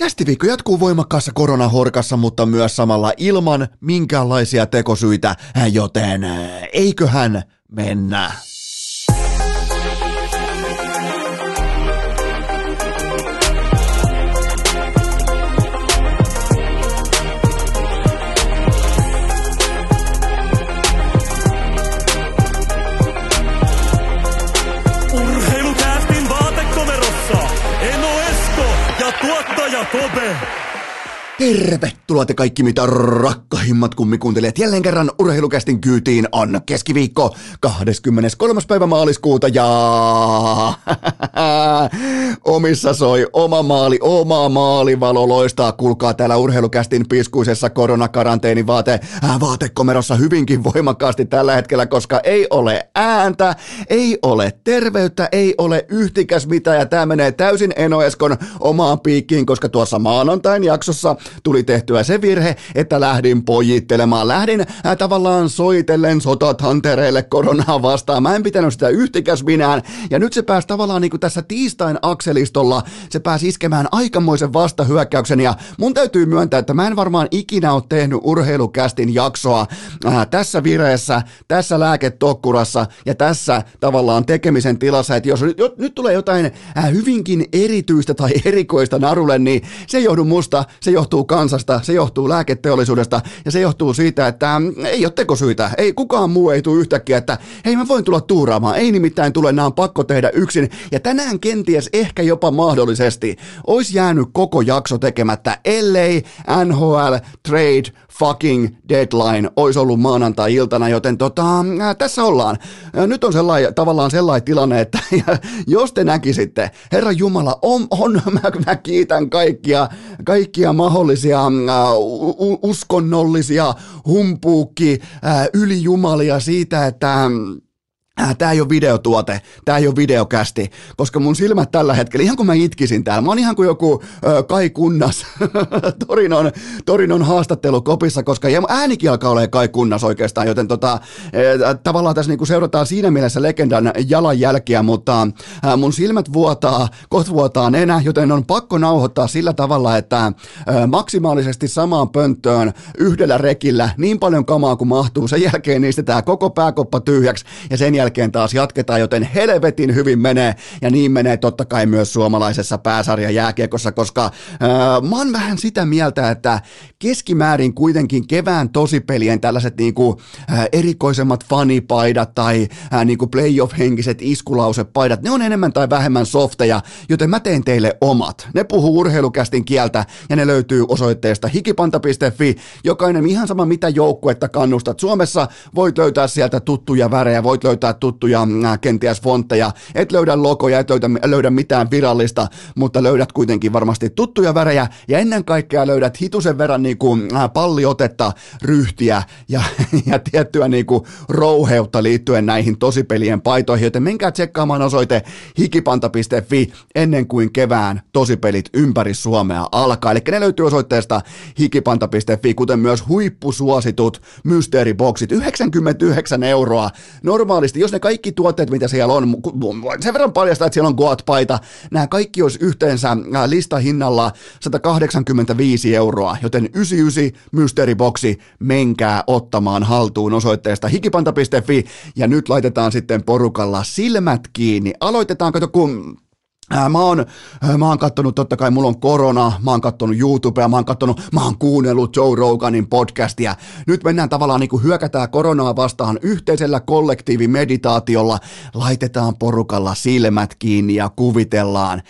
Kästiviikko jatkuu voimakkaassa koronahorkassa, mutta myös samalla ilman minkäänlaisia tekosyitä, joten eiköhän mennä. Tervetuloa te kaikki mitä rakkahimmat kummikuuntelijat jälleen kerran urheilukästin kyytiin on keskiviikko 23. päivä maaliskuuta ja omissa soi oma maali, oma maalivalo loistaa. Kuulkaa täällä urheilukästin piskuisessa koronakaranteeni vaate, äh, vaatekomerossa hyvinkin voimakkaasti tällä hetkellä, koska ei ole ääntä, ei ole terveyttä, ei ole yhtikäs mitään ja tämä menee täysin Enoeskon omaan piikkiin, koska tuossa maanantain jaksossa tuli tehtyä se virhe, että lähdin pojittelemaan. Lähdin äh, tavallaan soitellen sotatantereille koronaa vastaan. Mä en pitänyt sitä yhtikäs minään. Ja nyt se pääsi tavallaan niin kuin tässä tiistain akselistolla, se pääsi iskemään aikamoisen vastahyökkäyksen. Ja mun täytyy myöntää, että mä en varmaan ikinä ole tehnyt urheilukästin jaksoa äh, tässä vireessä, tässä lääketokkurassa ja tässä tavallaan tekemisen tilassa. Että jos nyt, jo, nyt tulee jotain äh, hyvinkin erityistä tai erikoista narulle, niin se ei johdu musta, se johtuu kansasta, se johtuu lääketeollisuudesta ja se johtuu siitä, että mm, ei ole tekosyitä. Ei kukaan muu ei tule yhtäkkiä, että hei mä voin tulla tuuraamaan. Ei nimittäin tule, nämä on pakko tehdä yksin. Ja tänään kenties ehkä jopa mahdollisesti olisi jäänyt koko jakso tekemättä, ellei NHL Trade fucking deadline olisi ollut maanantai-iltana, joten tota, ää, tässä ollaan. Ää, nyt on sellai, tavallaan sellainen tilanne, että jos te näkisitte, Herra Jumala, on, on mä, mä kiitän kaikkia, kaikkia mahdollisia ää, u, uskonnollisia humpuukki ää, ylijumalia siitä, että Äh, Tämä ei ole videotuote, tämä ei ole videokästi, koska mun silmät tällä hetkellä, ihan kun mä itkisin täällä, mä oon ihan kuin joku ö, Kai Kunnas Torinon, Torinon haastattelu kopissa, koska äänikin alkaa olla Kai Kunnas oikeastaan, joten tota, e, tavallaan tässä niinku seurataan siinä mielessä legendan jalanjälkiä, mutta ä, mun silmät vuotaa, kohta vuotaa nenä, joten on pakko nauhoittaa sillä tavalla, että ä, maksimaalisesti samaan pönttöön yhdellä rekillä niin paljon kamaa kuin mahtuu, sen jälkeen niistetään koko pääkoppa tyhjäksi ja sen jälkeen taas jatketaan, joten helvetin hyvin menee, ja niin menee totta kai myös suomalaisessa pääsarja jääkiekossa, koska äh, mä oon vähän sitä mieltä, että keskimäärin kuitenkin kevään tosipelien tällaiset niinku, äh, erikoisemmat fanipaidat tai niinku playoff-henkiset iskulausepaidat, ne on enemmän tai vähemmän softeja, joten mä teen teille omat. Ne puhuu urheilukästin kieltä, ja ne löytyy osoitteesta hikipanta.fi, jokainen ihan sama mitä joukkuetta kannustat. Suomessa voit löytää sieltä tuttuja värejä, voit löytää tuttuja äh, kenties fontteja, et löydä logoja, et löydä, löydä mitään virallista, mutta löydät kuitenkin varmasti tuttuja värejä ja ennen kaikkea löydät hitusen verran niin kuin, äh, palliotetta, ryhtiä ja, ja tiettyä niin kuin rouheutta liittyen näihin tosipelien paitoihin, joten menkää tsekkaamaan osoite hikipanta.fi ennen kuin kevään tosipelit ympäri Suomea alkaa. Eli ne löytyy osoitteesta hikipanta.fi, kuten myös huippusuositut mysteeriboksit, 99 euroa. Normaalisti, jos ne kaikki tuotteet, mitä siellä on, sen verran paljastaa, että siellä on Goat-paita, nämä kaikki olisi yhteensä äh, listahinnalla 185 euroa, joten 99 mysteeriboksi, menkää ottamaan haltuun osoitteesta hikipanta.fi ja nyt laitetaan sitten porukalla silmät kiinni. Aloitetaan, kato kun Mä oon, mä oon kattonut, totta kai mulla on korona, mä oon kattonut YouTubea, mä oon kattonut, mä oon kuunnellut Joe Roganin podcastia. Nyt mennään tavallaan niin kuin hyökätään koronaa vastaan yhteisellä kollektiivimeditaatiolla. Laitetaan porukalla silmät kiinni ja kuvitellaan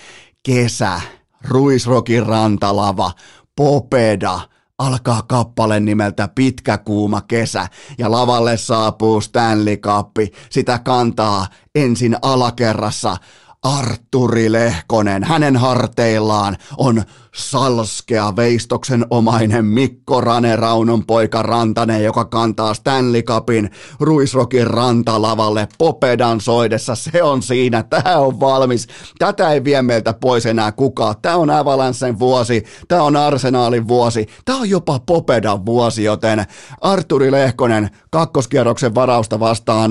kesä, Ruisrokin rantalava, Popeda, alkaa kappale nimeltä Pitkä kuuma kesä ja lavalle saapuu Stanley Cup. Sitä kantaa ensin alakerrassa Arturi Lehkonen. Hänen harteillaan on salskea veistoksen omainen Mikko Rane Raunon poika Rantanen, joka kantaa Stanley Cupin Ruisrokin rantalavalle Popedan soidessa. Se on siinä, tämä on valmis. Tätä ei vie meiltä pois enää kukaan. Tämä on Avalancen vuosi, tämä on Arsenaalin vuosi, tämä on jopa Popedan vuosi, joten Arturi Lehkonen kakkoskierroksen varausta vastaan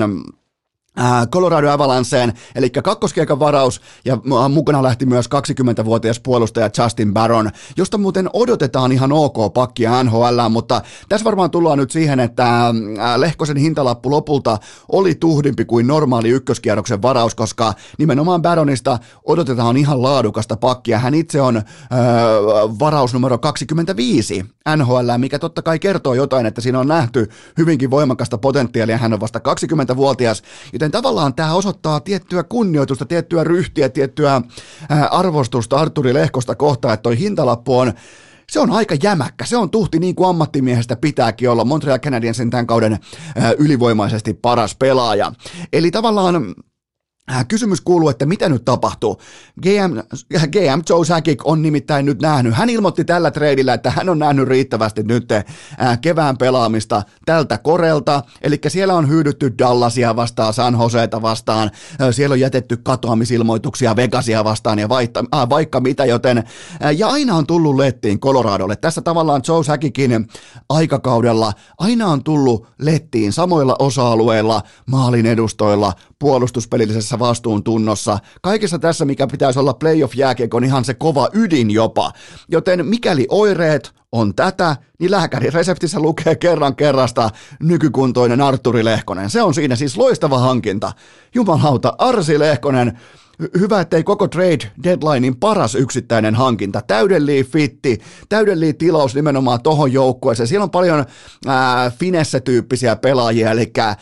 Colorado Avalanceen, eli kakkoskiekan varaus, ja mukana lähti myös 20-vuotias puolustaja Justin Baron, josta muuten odotetaan ihan ok pakkia NHL, mutta tässä varmaan tullaan nyt siihen, että Lehkosen hintalappu lopulta oli tuhdimpi kuin normaali ykköskierroksen varaus, koska nimenomaan Baronista odotetaan ihan laadukasta pakkia. Hän itse on äh, varaus numero 25 NHL, mikä totta kai kertoo jotain, että siinä on nähty hyvinkin voimakasta potentiaalia, hän on vasta 20-vuotias, joten tavallaan tämä osoittaa tiettyä kunnioitusta, tiettyä ryhtiä, tiettyä arvostusta Arturi Lehkosta kohtaan, että toi hintalappu on se on aika jämäkkä. Se on tuhti niin kuin ammattimiehestä pitääkin olla. Montreal Canadiensin tämän kauden ylivoimaisesti paras pelaaja. Eli tavallaan kysymys kuuluu, että mitä nyt tapahtuu. GM, GM Joe Sakic on nimittäin nyt nähnyt, hän ilmoitti tällä treidillä, että hän on nähnyt riittävästi nyt äh, kevään pelaamista tältä korelta, eli siellä on hyydytty Dallasia vastaan, San Joseeta vastaan, äh, siellä on jätetty katoamisilmoituksia Vegasia vastaan ja vaikka, äh, vaikka mitä, joten ja aina on tullut lettiin Coloradolle. Tässä tavallaan Joe Sakicin aikakaudella aina on tullut lettiin samoilla osa-alueilla, maalin edustoilla, puolustuspelillisessä vastuuntunnossa. Kaikessa tässä, mikä pitäisi olla playoff-jääkiekon ihan se kova ydin jopa. Joten mikäli oireet on tätä, niin lääkäri reseptissä lukee kerran kerrasta nykykuntoinen Arturi Lehkonen. Se on siinä siis loistava hankinta. Jumalauta, Arsi Lehkonen, hyvä, ettei koko trade deadlinein paras yksittäinen hankinta. Täydellinen fitti, täydellinen tilaus nimenomaan tohon joukkueeseen. Siellä on paljon äh, finesse-tyyppisiä pelaajia, eli äh,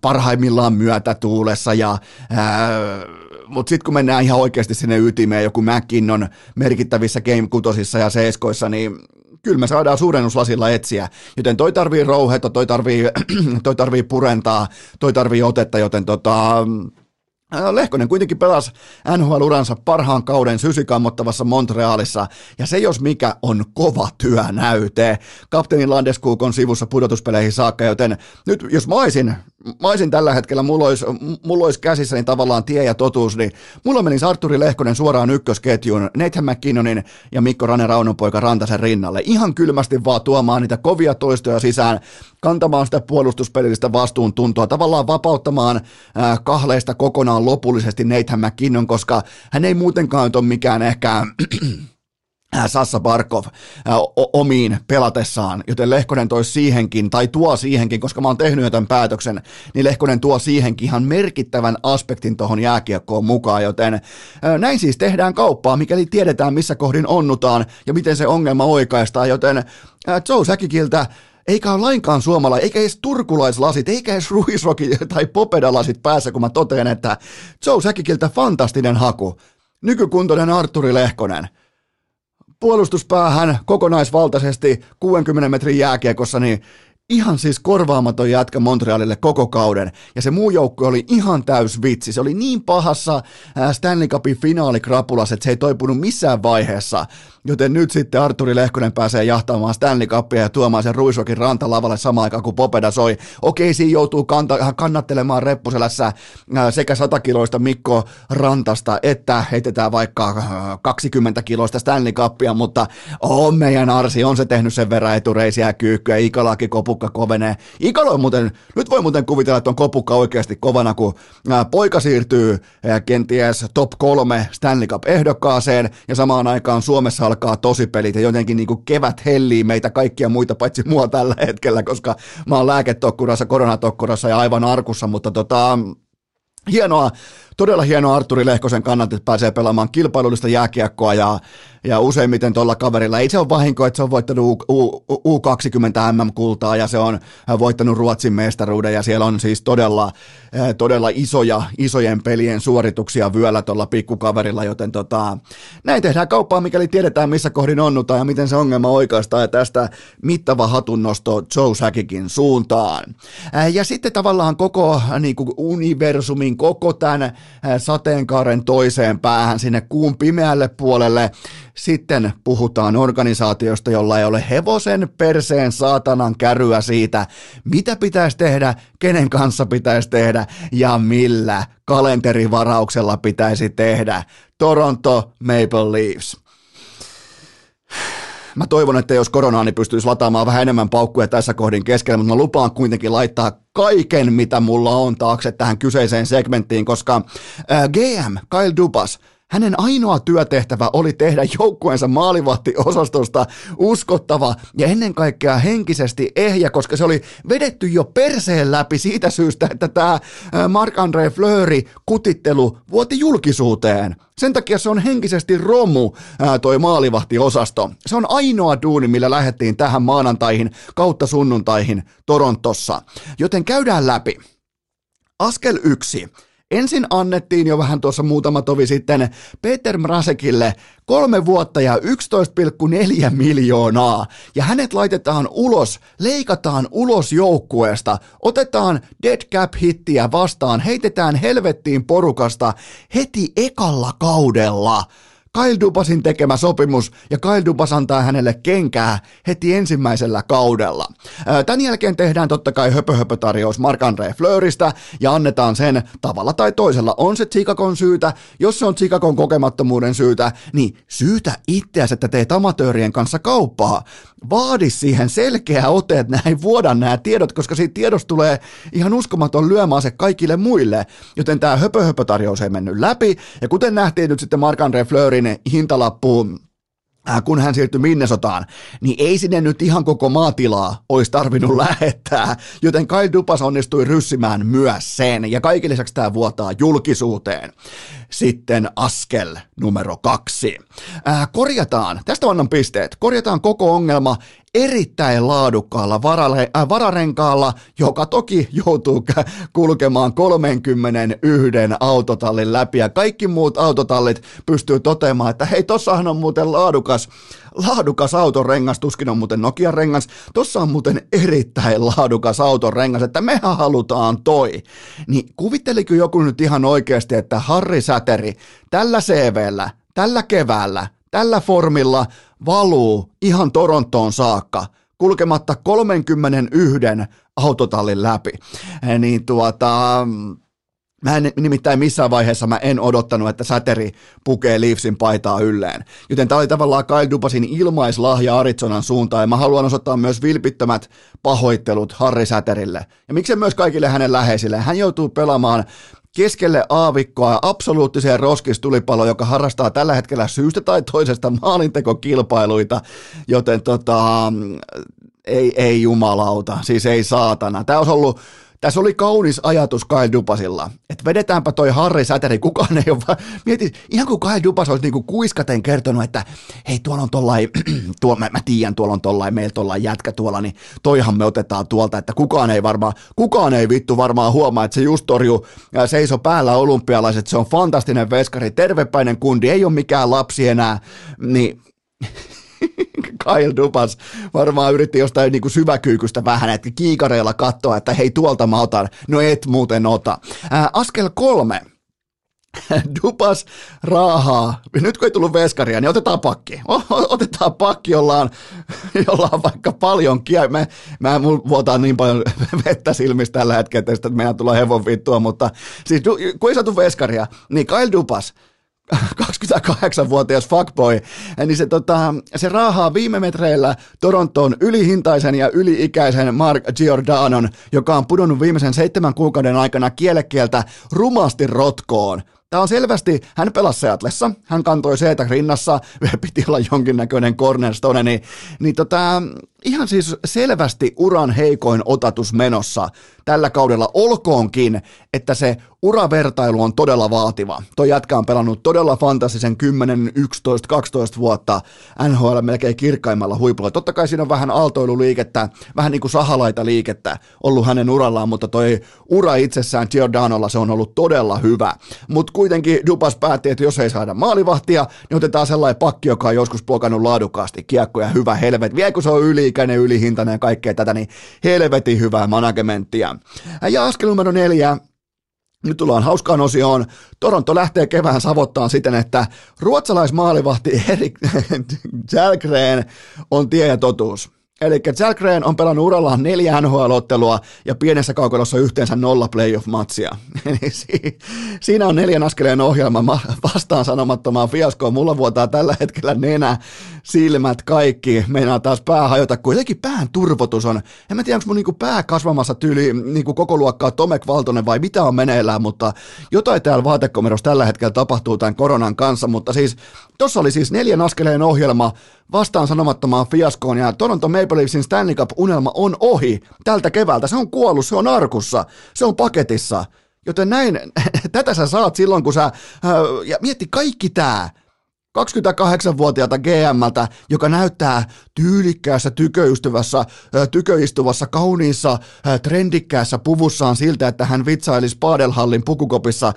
parhaimmillaan myötätuulessa ja äh, mutta sitten kun mennään ihan oikeasti sinne ytimeen, joku McKinnon merkittävissä game kutosissa ja seiskoissa, niin kyllä me saadaan suurennuslasilla etsiä. Joten toi tarvii rouhetta, toi tarvii, toi tarvii purentaa, toi tarvii otetta, joten tota, Lehkonen kuitenkin pelasi NHL-uransa parhaan kauden sysikammottavassa Montrealissa, ja se jos mikä on kova työnäyte. Kapteeni Landeskuk on sivussa pudotuspeleihin saakka, joten nyt jos mä olisin mä olisin tällä hetkellä, mulla olisi, mulla olisi käsissäni tavallaan tie ja totuus, niin mulla menisi Arturi Lehkonen suoraan ykkösketjuun Nathan McKinnonin ja Mikko Rane Raunonpoika Rantasen rinnalle. Ihan kylmästi vaan tuomaan niitä kovia toistoja sisään, kantamaan sitä puolustuspelillistä vastuuntuntoa, tavallaan vapauttamaan kahleista kokonaan lopullisesti Nathan McKinnon, koska hän ei muutenkaan ole mikään ehkä Sassa Barkov äh, omiin pelatessaan, joten Lehkonen toi siihenkin, tai tuo siihenkin, koska mä oon tehnyt jotain päätöksen, niin Lehkonen tuo siihenkin ihan merkittävän aspektin tuohon jääkiekkoon mukaan, joten äh, näin siis tehdään kauppaa, mikäli tiedetään missä kohdin onnutaan ja miten se ongelma oikaistaan, joten Joe Säkikiltä eikä ole lainkaan suomalainen, eikä edes turkulaislasit, eikä edes ruisroki tai popedalasit päässä, kun mä totean, että Joe Säkikiltä fantastinen haku. Nykykuntoinen Arturi Lehkonen – puolustuspäähän kokonaisvaltaisesti 60 metrin jääkiekossa, niin ihan siis korvaamaton jätkä Montrealille koko kauden, ja se muu joukko oli ihan täys vitsi. Se oli niin pahassa Stanley Cupin finaalikrapulassa, että se ei toipunut missään vaiheessa. Joten nyt sitten Arturi Lehkonen pääsee jahtaamaan Stanley Cupia ja tuomaan sen Ruisokin rantalavalle samaan aikaan kuin Popeda soi. Okei, siinä joutuu kanta- kannattelemaan reppuselässä sekä 100 kiloista Mikko Rantasta, että heitetään vaikka 20 kiloista Stanley Cupia, mutta on meidän Arsi, on se tehnyt sen verran etureisiä kyykkyä, Ikalaki kopukka kovenee. Ikalo on muuten, nyt voi muuten kuvitella, että on kopukka oikeasti kovana, kun poika siirtyy kenties top kolme Stanley Cup-ehdokkaaseen, ja samaan aikaan Suomessa alkaa tosipelit ja jotenkin niin kuin kevät hellii meitä kaikkia muita paitsi mua tällä hetkellä, koska mä oon lääketokkurassa, koronatokkurassa ja aivan arkussa, mutta tota, hienoa, todella hienoa Arturi Lehkosen kannalta, että pääsee pelaamaan kilpailullista jääkiekkoa ja ja useimmiten tuolla kaverilla ei se ole vahinko, että se on voittanut U, U, U20 MM-kultaa ja se on voittanut Ruotsin mestaruuden ja siellä on siis todella, eh, todella isoja, isojen pelien suorituksia vyöllä tuolla pikkukaverilla, joten tota, näin tehdään kauppaa, mikäli tiedetään missä kohdin onnutaan ja miten se ongelma oikeastaan ja tästä mittava hatunnosto Joe Säkikin suuntaan. Eh, ja sitten tavallaan koko niin kuin universumin, koko tämän sateenkaaren toiseen päähän sinne kuun pimeälle puolelle sitten puhutaan organisaatiosta, jolla ei ole hevosen perseen saatanan käryä siitä, mitä pitäisi tehdä, kenen kanssa pitäisi tehdä ja millä kalenterivarauksella pitäisi tehdä. Toronto Maple Leafs. Mä toivon, että jos koronaani niin pystyisi lataamaan vähän enemmän paukkuja tässä kohdin keskellä, mutta mä lupaan kuitenkin laittaa kaiken, mitä mulla on taakse tähän kyseiseen segmenttiin, koska äh, GM Kyle Dubas – hänen ainoa työtehtävä oli tehdä joukkueensa maalivahtiosastosta uskottava ja ennen kaikkea henkisesti ehjä, koska se oli vedetty jo perseen läpi siitä syystä, että tämä Marc-André Fleury kutittelu vuoti julkisuuteen. Sen takia se on henkisesti romu, toi maalivahtiosasto. Se on ainoa duuni, millä lähdettiin tähän maanantaihin kautta sunnuntaihin Torontossa. Joten käydään läpi. Askel yksi. Ensin annettiin jo vähän tuossa muutama tovi sitten Peter Mrasekille kolme vuotta ja 11,4 miljoonaa. Ja hänet laitetaan ulos, leikataan ulos joukkueesta, otetaan dead cap hittiä vastaan, heitetään helvettiin porukasta heti ekalla kaudella. Kyle Dubasin tekemä sopimus ja Kyle Dubas antaa hänelle kenkää heti ensimmäisellä kaudella. Tämän jälkeen tehdään totta kai höpö-höpö-tarjous Mark-André Fleuristä ja annetaan sen tavalla tai toisella. On se Chicagon syytä, jos se on Chicagon kokemattomuuden syytä, niin syytä itseäsi, että teet amatöörien kanssa kauppaa. Vaadi siihen selkeä ote, että näin vuodan nämä tiedot, koska siitä tiedosta tulee ihan uskomaton lyömäase kaikille muille. Joten tämä höpö-höpö-tarjous ei mennyt läpi. Ja kuten nähtiin nyt sitten Mark-André Fleurin Fleurin hintalappu äh, kun hän siirtyi Minnesotaan, niin ei sinne nyt ihan koko maatilaa olisi tarvinnut lähettää, joten Kai Dupas onnistui ryssimään myös sen, ja kaiken lisäksi tämä vuotaa julkisuuteen. Sitten askel numero kaksi. Ää, äh, korjataan, tästä annan pisteet, korjataan koko ongelma erittäin laadukkaalla varale, äh, vararenkaalla, joka toki joutuu kulkemaan 31 autotallin läpi. Ja kaikki muut autotallit pystyy toteamaan, että hei, tossahan on muuten laadukas, laadukas autorengas, tuskin on muuten Nokian rengas, tossa on muuten erittäin laadukas autorengas, että mehän halutaan toi. Niin kuvitteliko joku nyt ihan oikeasti, että Harri Säteri tällä CVllä, tällä keväällä, tällä formilla valuu ihan Torontoon saakka kulkematta 31 autotallin läpi. Niin tuota, Mä en nimittäin missään vaiheessa mä en odottanut, että Säteri pukee Leafsin paitaa ylleen. Joten tämä oli tavallaan Kyle Dubasin ilmaislahja Arizonan suuntaan ja mä haluan osoittaa myös vilpittömät pahoittelut Harri Säterille. Ja miksei myös kaikille hänen läheisille. Hän joutuu pelaamaan keskelle aavikkoa. Absoluuttiseen roskistulipaloon, joka harrastaa tällä hetkellä syystä tai toisesta maalintekokilpailuita, joten tota, ei, ei jumalauta, siis ei saatana. Tämä olisi ollut tässä oli kaunis ajatus Kyle Dupasilla, että vedetäänpä toi Harri Säteri, kukaan ei ole vaan, mieti, ihan kuin Kyle Dupas olisi niinku kuiskaten kertonut, että hei tuolla on tollai, tuo, mä, mä tiedän tuolla on tollai, meillä tollai jätkä tuolla, niin toihan me otetaan tuolta, että kukaan ei varmaan, kukaan ei vittu varmaan huomaa, että se just torju seiso päällä olympialaiset, se on fantastinen veskari, tervepäinen kundi, ei ole mikään lapsi enää, niin Kyle Dupas varmaan yritti jostain niin kuin syväkyykystä vähän, että kiikareilla katsoa, että hei tuolta mä otan. No et muuten ota. Ää, askel kolme. Dupas raahaa. Nyt kun ei tullut veskaria, niin otetaan pakki. otetaan pakki, jolla on, jolla on vaikka paljon kiä. Mä, mä vuotaa niin paljon vettä silmistä tällä hetkellä, että meidän tulee hevon vittua, mutta siis kun ei saatu veskaria, niin Kyle Dupas – 28-vuotias fuckboy, niin se, tota, se raahaa viime metreillä Torontoon ylihintaisen ja yliikäisen Mark Giordanon, joka on pudonnut viimeisen seitsemän kuukauden aikana kielekieltä rumasti rotkoon. Tämä on selvästi, hän pelasi Seatlessa, hän kantoi seetä rinnassa, piti olla jonkinnäköinen cornerstone, niin, niin tota, ihan siis selvästi uran heikoin otatus menossa tällä kaudella, olkoonkin, että se uravertailu on todella vaativa. Toi jätkä on pelannut todella fantastisen 10, 11, 12 vuotta NHL melkein kirkkaimmalla huipulla. Totta kai siinä on vähän aaltoiluliikettä, vähän niin kuin sahalaita liikettä ollut hänen urallaan, mutta toi ura itsessään Giordanolla se on ollut todella hyvä. Mutta kuitenkin Dupas päätti, että jos ei saada maalivahtia, niin otetaan sellainen pakki, joka on joskus blokannut laadukkaasti kiekkoja, hyvä helvet. Vielä kun se on yliikäinen, ylihintainen ja kaikkea tätä, niin helvetin hyvää managementtia. Ja askel numero neljä, nyt tullaan hauskaan osioon. Toronto lähtee kevään savottaan siten, että ruotsalaismaalivahti Erik Jalgren on tie ja totuus. Eli Jalgren on pelannut urallaan neljä NHL-ottelua ja pienessä kaukolossa yhteensä nolla playoff-matsia. Siinä on neljän askeleen ohjelma vastaan sanomattomaan fiaskoon. Mulla vuotaa tällä hetkellä nenä, silmät, kaikki. Meinaa taas pää hajota, kun jotenkin pään turvotus on. En mä tiedä, onko mun niinku pää kasvamassa tyyli niinku koko luokkaa Tomek Valtonen vai mitä on meneillään, mutta jotain täällä vaatekomerossa tällä hetkellä tapahtuu tämän koronan kanssa. Mutta siis, tossa oli siis neljän askeleen ohjelma. Vastaan sanomattomaan fiaskoon ja Toronto Maple Leafsin Stanley Cup-unelma on ohi. Tältä keväältä. Se on kuollut, se on arkussa, se on paketissa. Joten näin, tätä sä saat silloin, kun sä, ja mietti kaikki tää, 28-vuotiaalta GMltä, joka näyttää tyylikkäässä tyköystävässä, tyköistuvassa, kauniissa, trendikkäässä puvussaan siltä, että hän vitsailisi Padelhallin pukukopissa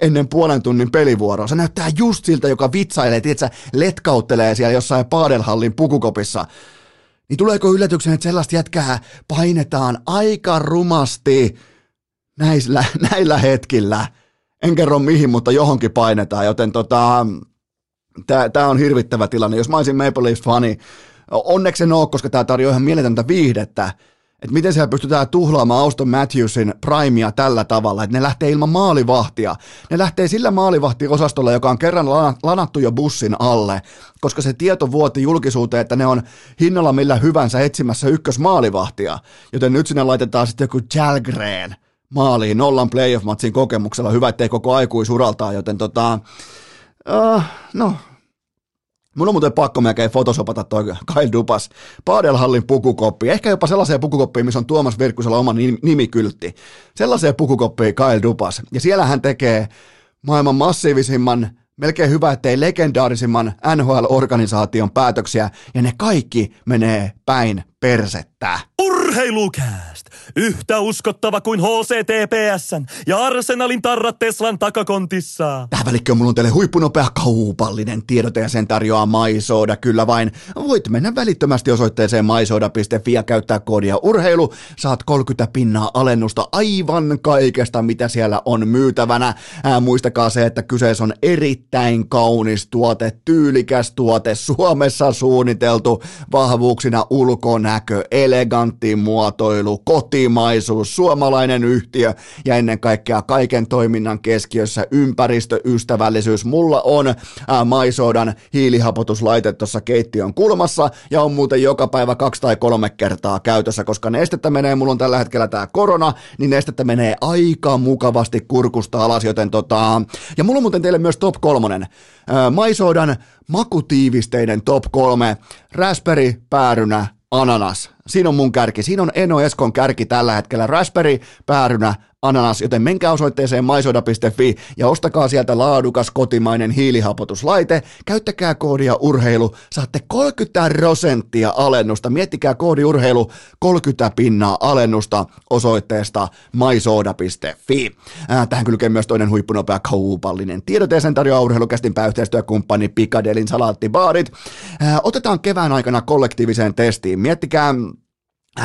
ennen puolen tunnin pelivuoroa. Se näyttää just siltä, joka vitsailee, tietsä, letkauttelee siellä jossain Padelhallin pukukopissa. Niin tuleeko yllätyksen, että sellaista jätkää painetaan aika rumasti näillä, näillä hetkillä? En kerro mihin, mutta johonkin painetaan, joten tota, tämä on hirvittävä tilanne. Jos mä olisin Maple Leafs-fani, onneksi en ole, koska tämä tarjoaa ihan mieletöntä viihdettä, että miten siellä pystytään tuhlaamaan Auston Matthewsin primea tällä tavalla, että ne lähtee ilman maalivahtia. Ne lähtee sillä maalivahtiosastolla, joka on kerran lanattu jo bussin alle, koska se tieto vuoti julkisuuteen, että ne on hinnalla millä hyvänsä etsimässä ykkösmaalivahtia. Joten nyt sinne laitetaan sitten joku Jalgren maaliin nollan playoff-matsin kokemuksella. Hyvä, ettei koko aikuisuraltaan, joten tota, uh, no, Mun on muuten pakko melkein fotosopata toi Kyle Dupas Padelhallin pukukoppi. Ehkä jopa sellaiseen pukukoppiin, missä on Tuomas Virkkusella oma nimikyltti. Sellaiseen pukukoppiin Kyle Dupas. Ja siellä hän tekee maailman massiivisimman, melkein hyvä, ettei legendaarisimman NHL-organisaation päätöksiä, ja ne kaikki menee päin persettä. Urheilukääst! Yhtä uskottava kuin HCTPSn ja Arsenalin tarrat Teslan takakontissa. Tähän välikköön mulla on teille huippunopea kaupallinen tiedote ja sen tarjoaa Maisoda. Kyllä vain voit mennä välittömästi osoitteeseen maisoda.fi ja käyttää koodia urheilu. Saat 30 pinnaa alennusta aivan kaikesta, mitä siellä on myytävänä. Ää, muistakaa se, että kyseessä on erittäin kaunis tuote, tyylikäs tuote, Suomessa suunniteltu, vahvuuksina ulkonäkö, elegantti muotoilu, kotimaisuus, suomalainen yhtiö ja ennen kaikkea kaiken toiminnan keskiössä ympäristöystävällisyys. Mulla on ää, Maisodan hiilihapotuslaite tuossa keittiön kulmassa ja on muuten joka päivä kaksi tai kolme kertaa käytössä, koska nestettä menee, mulla on tällä hetkellä tämä korona, niin nestettä menee aika mukavasti kurkusta alas, joten tota, ja mulla on muuten teille myös top kolmonen. Maisodan makutiivisteiden top kolme, raspberry, päärynä, ananas. Siinä on mun kärki. Siinä on Eno Eskon kärki tällä hetkellä. Raspberry, päärynä, ananas, joten menkää osoitteeseen maisoda.fi ja ostakaa sieltä laadukas kotimainen hiilihapotuslaite. Käyttäkää koodia urheilu, saatte 30 prosenttia alennusta. Miettikää koodi urheilu 30 pinnaa alennusta osoitteesta maisoda.fi. Äh, tähän kylkee myös toinen huippunopea kaupallinen tiedote sen tarjoaa urheilukästin pääyhteistyökumppani Pikadelin salaattibaarit. Otetaan kevään aikana kollektiiviseen testiin. Miettikää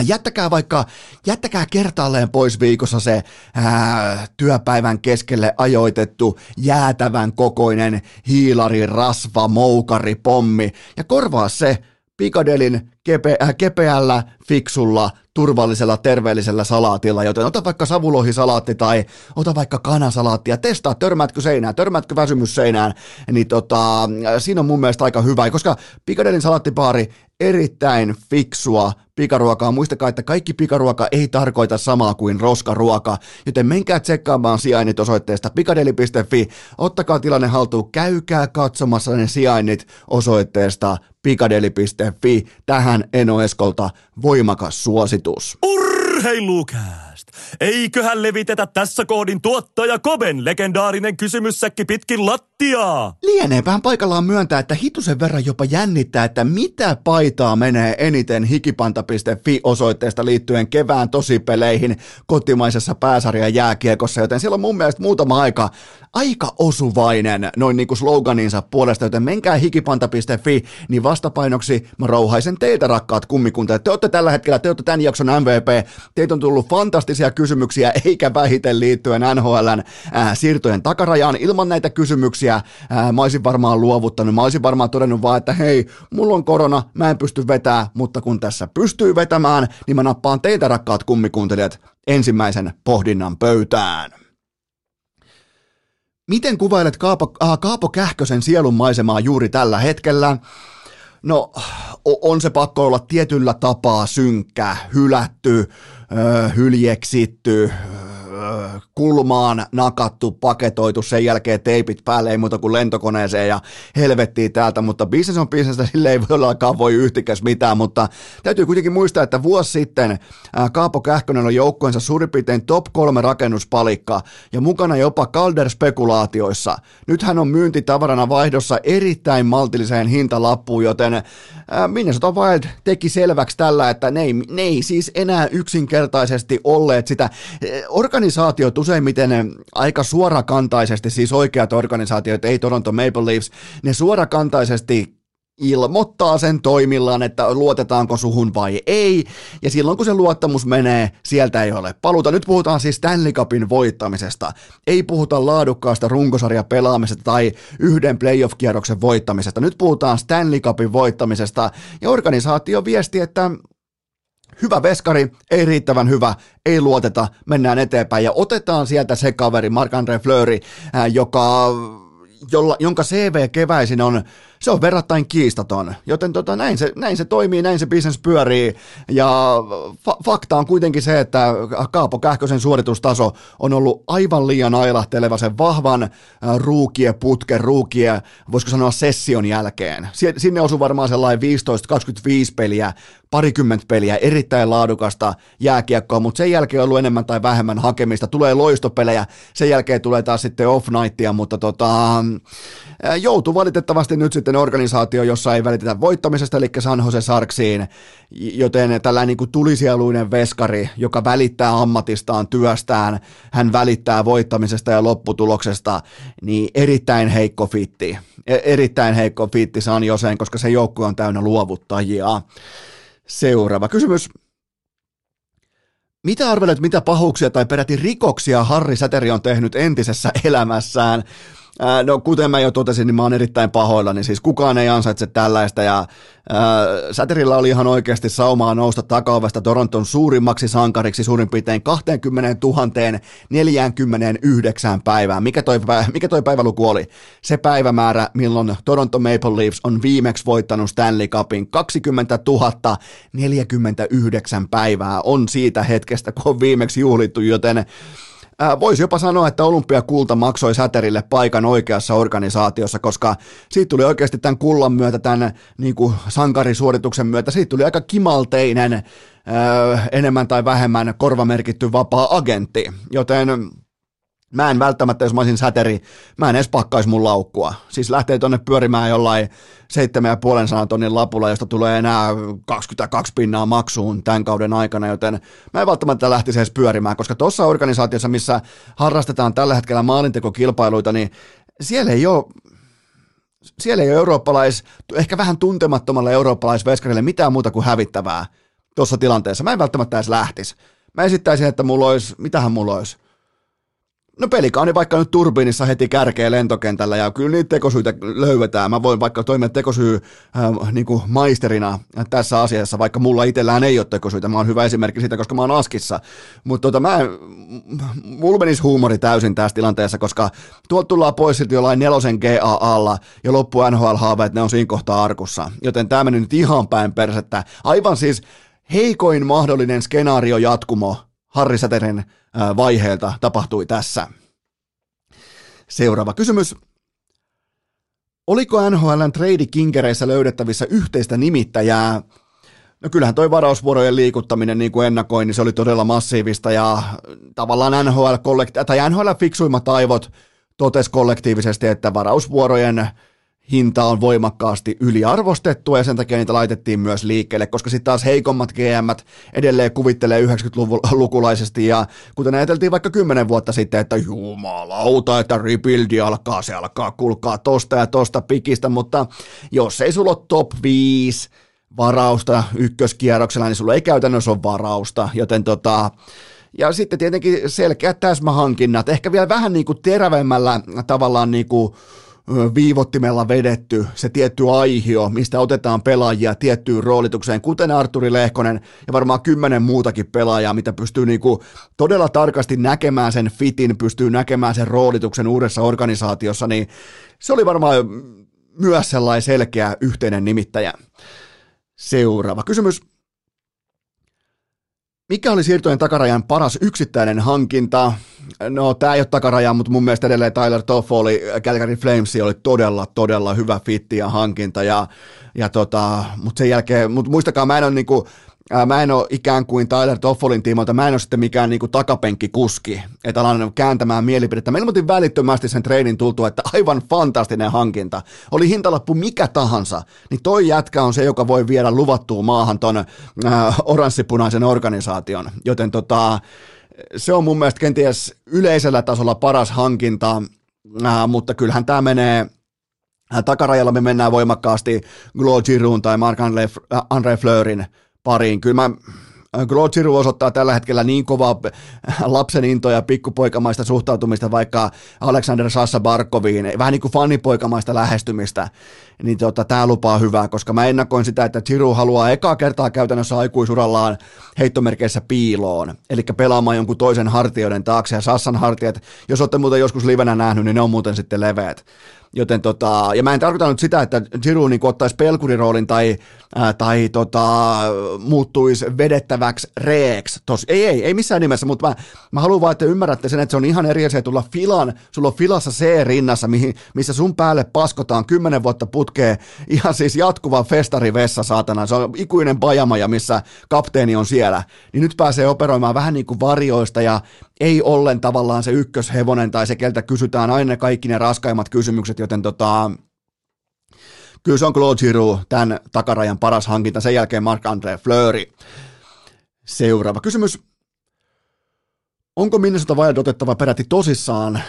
jättäkää vaikka, jättäkää kertaalleen pois viikossa se ää, työpäivän keskelle ajoitettu jäätävän kokoinen hiilari, rasva, moukari, pommi ja korvaa se Pikadelin kepe, äh, kepeällä, fiksulla, turvallisella, terveellisellä salaatilla, joten ota vaikka savulohisalaatti tai ota vaikka kanasalaatti ja testaa, törmätkö seinään, törmätkö väsymys seinään, niin tota, siinä on mun mielestä aika hyvä, koska Pikadelin salaattipaari erittäin fiksua pikaruokaa. Muistakaa, että kaikki pikaruoka ei tarkoita samaa kuin roskaruoka, joten menkää tsekkaamaan sijainnit osoitteesta pikadeli.fi, ottakaa tilanne haltuun, käykää katsomassa ne sijainnit osoitteesta pikadeli.fi. Tähän Eno Eskolta voimakas suositus. Urheilukääst! Eiköhän levitetä tässä koodin tuottaja Koben legendaarinen kysymyssäkki pitkin lattiaa? Lieneepähän paikallaan myöntää, että hitusen verran jopa jännittää, että mitä paitaa menee eniten hikipanta.fi osoitteesta liittyen kevään tosipeleihin kotimaisessa pääsarjan jääkiekossa, joten siellä on mun mielestä muutama aika, aika osuvainen noin niin kuin sloganinsa puolesta, joten menkää hikipanta.fi, niin vastapainoksi mä rouhaisen teitä rakkaat kummikunta. Te olette tällä hetkellä, te olette tämän jakson MVP, teitä on tullut temaattisia kysymyksiä, eikä vähiten liittyen NHLn ää, siirtojen takarajaan. Ilman näitä kysymyksiä ää, mä olisin varmaan luovuttanut. Mä olisin varmaan todennut vaan, että hei, mulla on korona, mä en pysty vetämään, mutta kun tässä pystyy vetämään, niin mä nappaan teitä rakkaat kummikuuntelijat ensimmäisen pohdinnan pöytään. Miten kuvailet Kaapo, äh, Kaapo Kähkösen sielun maisemaa juuri tällä hetkellä? No, on se pakko olla tietyllä tapaa synkkä, hylätty, hyljeksitty, kulmaan nakattu, paketoitu, sen jälkeen teipit päälle, ei muuta kuin lentokoneeseen ja helvettiin täältä, mutta business on business, sille ei todellakaan voi yhtikäs mitään, mutta täytyy kuitenkin muistaa, että vuosi sitten Kaapo Kähkönen on joukkueensa suurin piirtein top kolme rakennuspalikka ja mukana jopa Calder-spekulaatioissa. Nyt hän on myyntitavarana vaihdossa erittäin maltilliseen hintalappuun, joten Minnesota Wild teki selväksi tällä, että ne ei, ne ei siis enää yksinkertaisesti olleet sitä. Organisaatiot useimmiten aika suorakantaisesti, siis oikeat organisaatiot, ei Toronto Maple Leafs, ne suorakantaisesti ilmoittaa sen toimillaan, että luotetaanko suhun vai ei, ja silloin kun se luottamus menee, sieltä ei ole paluta. Nyt puhutaan siis Stanley Cupin voittamisesta. Ei puhuta laadukkaasta runkosarja pelaamisesta tai yhden playoff-kierroksen voittamisesta. Nyt puhutaan Stanley Cupin voittamisesta, ja organisaatio viesti, että hyvä veskari, ei riittävän hyvä, ei luoteta, mennään eteenpäin. Ja otetaan sieltä se kaveri, Marc-André Fleury, joka, jolla, jonka CV keväisin on se on verrattain kiistaton. Joten tota, näin, se, näin se toimii, näin se bisnes pyörii. Ja fa- fakta on kuitenkin se, että Kaapo Kähkösen suoritustaso on ollut aivan liian ailahteleva sen vahvan ruukie putken, ruukie, voisiko sanoa session jälkeen. Sinne osui varmaan sellainen 15-25 peliä, parikymmentä peliä, erittäin laadukasta jääkiekkoa, mutta sen jälkeen on ollut enemmän tai vähemmän hakemista. Tulee loistopelejä, sen jälkeen tulee taas sitten off nightia, mutta tota, joutuu valitettavasti nyt sitten organisaatio, jossa ei välitetä voittamisesta, eli San Jose Sarksiin, joten tällainen niin kuin tulisieluinen veskari, joka välittää ammatistaan, työstään, hän välittää voittamisesta ja lopputuloksesta, niin erittäin heikko fitti. E- erittäin heikko fitti San Joseen, koska se joukkue on täynnä luovuttajia. Seuraava kysymys. Mitä arvelet, mitä pahuuksia tai peräti rikoksia Harri Säteri on tehnyt entisessä elämässään? No kuten mä jo totesin, niin mä oon erittäin pahoillani, siis kukaan ei ansaitse tällaista ja Säterillä oli ihan oikeasti saumaa nousta takaovesta Toronton suurimmaksi sankariksi suurin piirtein 20 049 päivään. Mikä toi, mikä toi päiväluku oli? Se päivämäärä, milloin Toronto Maple Leafs on viimeksi voittanut Stanley Cupin. 20 049 päivää on siitä hetkestä, kun on viimeksi juhlittu, joten Voisi jopa sanoa, että olympiakulta maksoi Säterille paikan oikeassa organisaatiossa, koska siitä tuli oikeasti tämän kullan myötä, tämän niin kuin sankarisuorituksen myötä, siitä tuli aika kimalteinen, enemmän tai vähemmän korvamerkitty vapaa agentti, joten Mä en välttämättä, jos mä olisin säteri, mä en edes pakkaisi mun laukkua. Siis lähtee tonne pyörimään jollain 7,5 tonnin lapulla, josta tulee enää 22 pinnaa maksuun tämän kauden aikana, joten mä en välttämättä lähtisi edes pyörimään, koska tuossa organisaatiossa, missä harrastetaan tällä hetkellä maalintekokilpailuita, niin siellä ei ole siellä ei ole eurooppalais, ehkä vähän tuntemattomalle eurooppalaisveskarille mitään muuta kuin hävittävää tuossa tilanteessa. Mä en välttämättä edes lähtisi. Mä esittäisin, että mulla olisi, mitähän mulla olisi, No pelikaani vaikka nyt turbiinissa heti kärkeä lentokentällä ja kyllä niitä tekosyitä löydetään. Mä voin vaikka toimia tekosyy äh, niin kuin maisterina tässä asiassa, vaikka mulla itsellään ei ole tekosyitä. Mä oon hyvä esimerkki siitä, koska mä oon askissa. Mutta tota, mä, mulla menisi huumori täysin tässä tilanteessa, koska tuolta tullaan pois silti jollain nelosen GAalla ja loppu NHL-haaveet, ne on siinä kohtaa arkussa. Joten tämä meni nyt ihan päin persettä. Aivan siis heikoin mahdollinen skenaario jatkumo Harri Säteren vaiheelta tapahtui tässä. Seuraava kysymys. Oliko NHLn trade-kinkereissä löydettävissä yhteistä nimittäjää? No kyllähän toi varausvuorojen liikuttaminen niin kuin ennakoin, niin se oli todella massiivista ja tavallaan NHL, tai NHL fiksuimmat aivot totesi kollektiivisesti, että varausvuorojen hinta on voimakkaasti yliarvostettu ja sen takia niitä laitettiin myös liikkeelle, koska sitten taas heikommat GM edelleen kuvittelee 90-lukulaisesti ja kuten ajateltiin vaikka 10 vuotta sitten, että jumalauta, että rebuildi alkaa, se alkaa kulkaa tosta ja tosta pikistä, mutta jos ei sulla ole top 5 varausta ykköskierroksella, niin sulla ei käytännössä ole varausta, joten tota, Ja sitten tietenkin selkeät täsmähankinnat, ehkä vielä vähän niin kuin terävemmällä tavallaan niin kuin viivottimella vedetty se tietty aihio, mistä otetaan pelaajia tiettyyn roolitukseen, kuten Arturi Lehkonen ja varmaan kymmenen muutakin pelaajaa, mitä pystyy niinku todella tarkasti näkemään sen fitin, pystyy näkemään sen roolituksen uudessa organisaatiossa, niin se oli varmaan myös sellainen selkeä yhteinen nimittäjä. Seuraava kysymys. Mikä oli siirtojen takarajan paras yksittäinen hankinta? No, tämä ei ole takaraja, mutta mun mielestä edelleen Tyler Toffoli Calgary Flames oli todella, todella hyvä fitti ja hankinta. Ja, ja tota, mutta sen jälkeen, mutta muistakaa, mä en ole niinku, mä en ole ikään kuin Tyler Toffolin tiimoilta, mä en ole sitten mikään niin takapenkkikuski, että alan kääntämään mielipidettä. Mä ilmoitin välittömästi sen treinin tultua, että aivan fantastinen hankinta. Oli hintalappu mikä tahansa, niin toi jätkä on se, joka voi viedä luvattuun maahan ton äh, oranssipunaisen organisaation. Joten tota, se on mun mielestä kenties yleisellä tasolla paras hankinta, äh, mutta kyllähän tämä menee takarajalla me mennään voimakkaasti Glo Giroun tai Marc-André Fleurin pariin. Kyllä mä Claude osoittaa tällä hetkellä niin kovaa lapsen intoa ja pikkupoikamaista suhtautumista vaikka Alexander Sassa Barkoviin, vähän niin kuin fanipoikamaista lähestymistä, niin tota, tämä lupaa hyvää, koska mä ennakoin sitä, että Giroud haluaa ekaa kertaa käytännössä aikuisurallaan heittomerkeissä piiloon, eli pelaamaan jonkun toisen hartioiden taakse, ja Sassan hartiat, jos olette muuten joskus livenä nähnyt, niin ne on muuten sitten leveät. Joten tota, ja mä en tarkoita nyt sitä, että Giroud niin ottaisi pelkuriroolin tai, ää, tai tota, muuttuisi vedettäväksi reeksi. Tos, ei, ei, ei missään nimessä, mutta mä, mä haluan vaan, että ymmärrätte sen, että se on ihan eri asia tulla filan, sulla on filassa C-rinnassa, mihin, missä sun päälle paskotaan kymmenen vuotta putkeen ihan siis jatkuva festarivessa, saatana. Se on ikuinen pajamaja, missä kapteeni on siellä. Niin nyt pääsee operoimaan vähän niin kuin varjoista ja ei ollen tavallaan se ykköshevonen tai se, keltä kysytään aina kaikki ne raskaimmat kysymykset, joten tota, kyllä se on Claude Giroux, tämän takarajan paras hankinta, sen jälkeen Marc-André Fleury. Seuraava kysymys. Onko Minnesota Wild otettava peräti tosissaan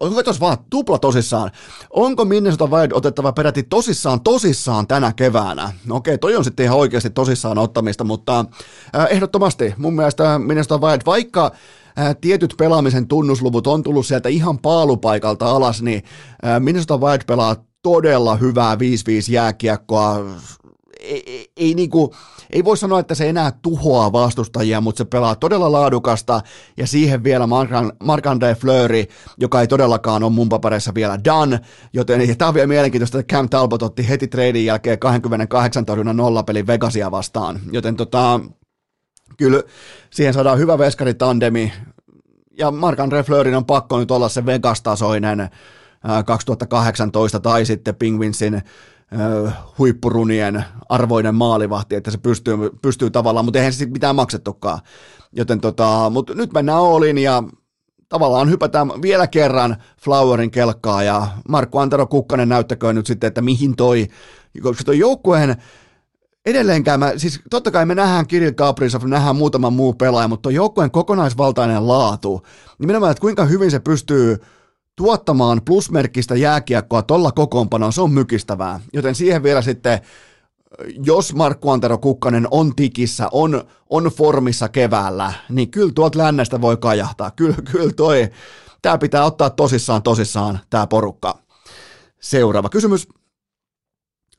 onko tos vaan tupla tosissaan, onko Minnesota Wild otettava peräti tosissaan tosissaan tänä keväänä? No okei, toi on sitten ihan oikeasti tosissaan ottamista, mutta ehdottomasti mun mielestä Minnesota Wild, vaikka äh, tietyt pelaamisen tunnusluvut on tullut sieltä ihan paalupaikalta alas, niin äh, Minnesota Wild pelaa todella hyvää 5-5 jääkiekkoa, ei, ei, ei, niinku, ei voi sanoa, että se enää tuhoaa vastustajia, mutta se pelaa todella laadukasta. Ja siihen vielä Marc-André Fleury, joka ei todellakaan ole mun papereissa vielä done, joten tämä on vielä mielenkiintoista, että Cam Talbot otti heti treidin jälkeen 28 torjunnan nollapelin Vegasia vastaan, joten tota, kyllä siihen saadaan hyvä veskaritandemi ja Marc-André Fleurin on pakko nyt olla se Vegas-tasoinen 2018 tai sitten Penguinsin huippurunien arvoinen maalivahti, että se pystyy, pystyy tavallaan, mutta eihän se sitten mitään maksettukaan. Joten tota, mutta nyt mennään olin ja tavallaan hypätään vielä kerran Flowerin kelkkaa ja Markku Antero Kukkanen näyttäköön nyt sitten, että mihin toi, koska toi joukkueen edelleenkään mä, siis totta kai me nähdään Kirill Kaprizov, me nähdään muutama muu pelaaja, mutta joukkueen kokonaisvaltainen laatu, niin minä että kuinka hyvin se pystyy tuottamaan plusmerkkistä jääkiekkoa tuolla kokoonpanoon, se on mykistävää. Joten siihen vielä sitten, jos Markku Antero Kukkanen on tikissä, on, on formissa keväällä, niin kyllä tuolta lännestä voi kajahtaa. Kyllä, kyllä toi, tämä pitää ottaa tosissaan tosissaan tämä porukka. Seuraava kysymys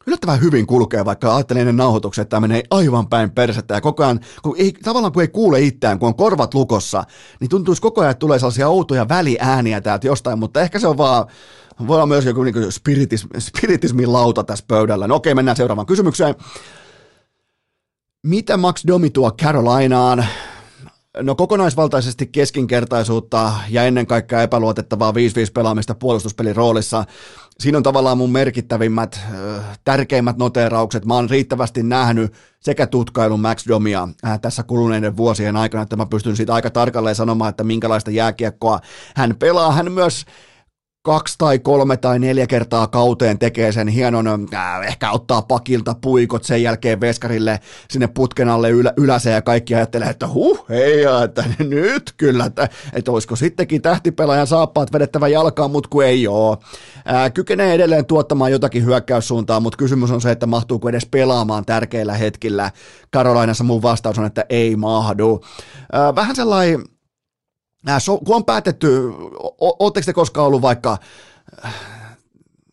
yllättävän hyvin kulkee, vaikka ajattelin ennen nauhoituksia, että tämä menee aivan päin persettä ja koko ajan, kun ei, tavallaan kun ei kuule itseään, kun on korvat lukossa, niin tuntuisi koko ajan, että tulee sellaisia outoja väliääniä täältä jostain, mutta ehkä se on vaan, voi olla myös joku niin spiritis, spiritismin lauta tässä pöydällä. No okei, mennään seuraavaan kysymykseen. Mitä Max Domi tuo Carolinaan? No kokonaisvaltaisesti keskinkertaisuutta ja ennen kaikkea epäluotettavaa 5-5 pelaamista puolustuspelin roolissa. Siinä on tavallaan mun merkittävimmät, tärkeimmät noteraukset. Mä oon riittävästi nähnyt sekä tutkailun Max Domia tässä kuluneiden vuosien aikana, että mä pystyn siitä aika tarkalleen sanomaan, että minkälaista jääkiekkoa hän pelaa. Hän myös kaksi tai kolme tai neljä kertaa kauteen tekee sen hienon, äh, ehkä ottaa pakilta puikot sen jälkeen veskarille sinne putken alle ylä, yläseen ja kaikki ajattelee, että huh, hei, että nyt kyllä, että, että olisiko sittenkin tähtipelaajan saappaat vedettävä jalkaan, mutta kun ei ole. Äh, kykenee edelleen tuottamaan jotakin hyökkäyssuuntaa, mutta kysymys on se, että mahtuuko edes pelaamaan tärkeillä hetkillä. Karolainassa mun vastaus on, että ei mahdu. Äh, vähän sellainen so, kun on päätetty, oletteko te koskaan ollut vaikka,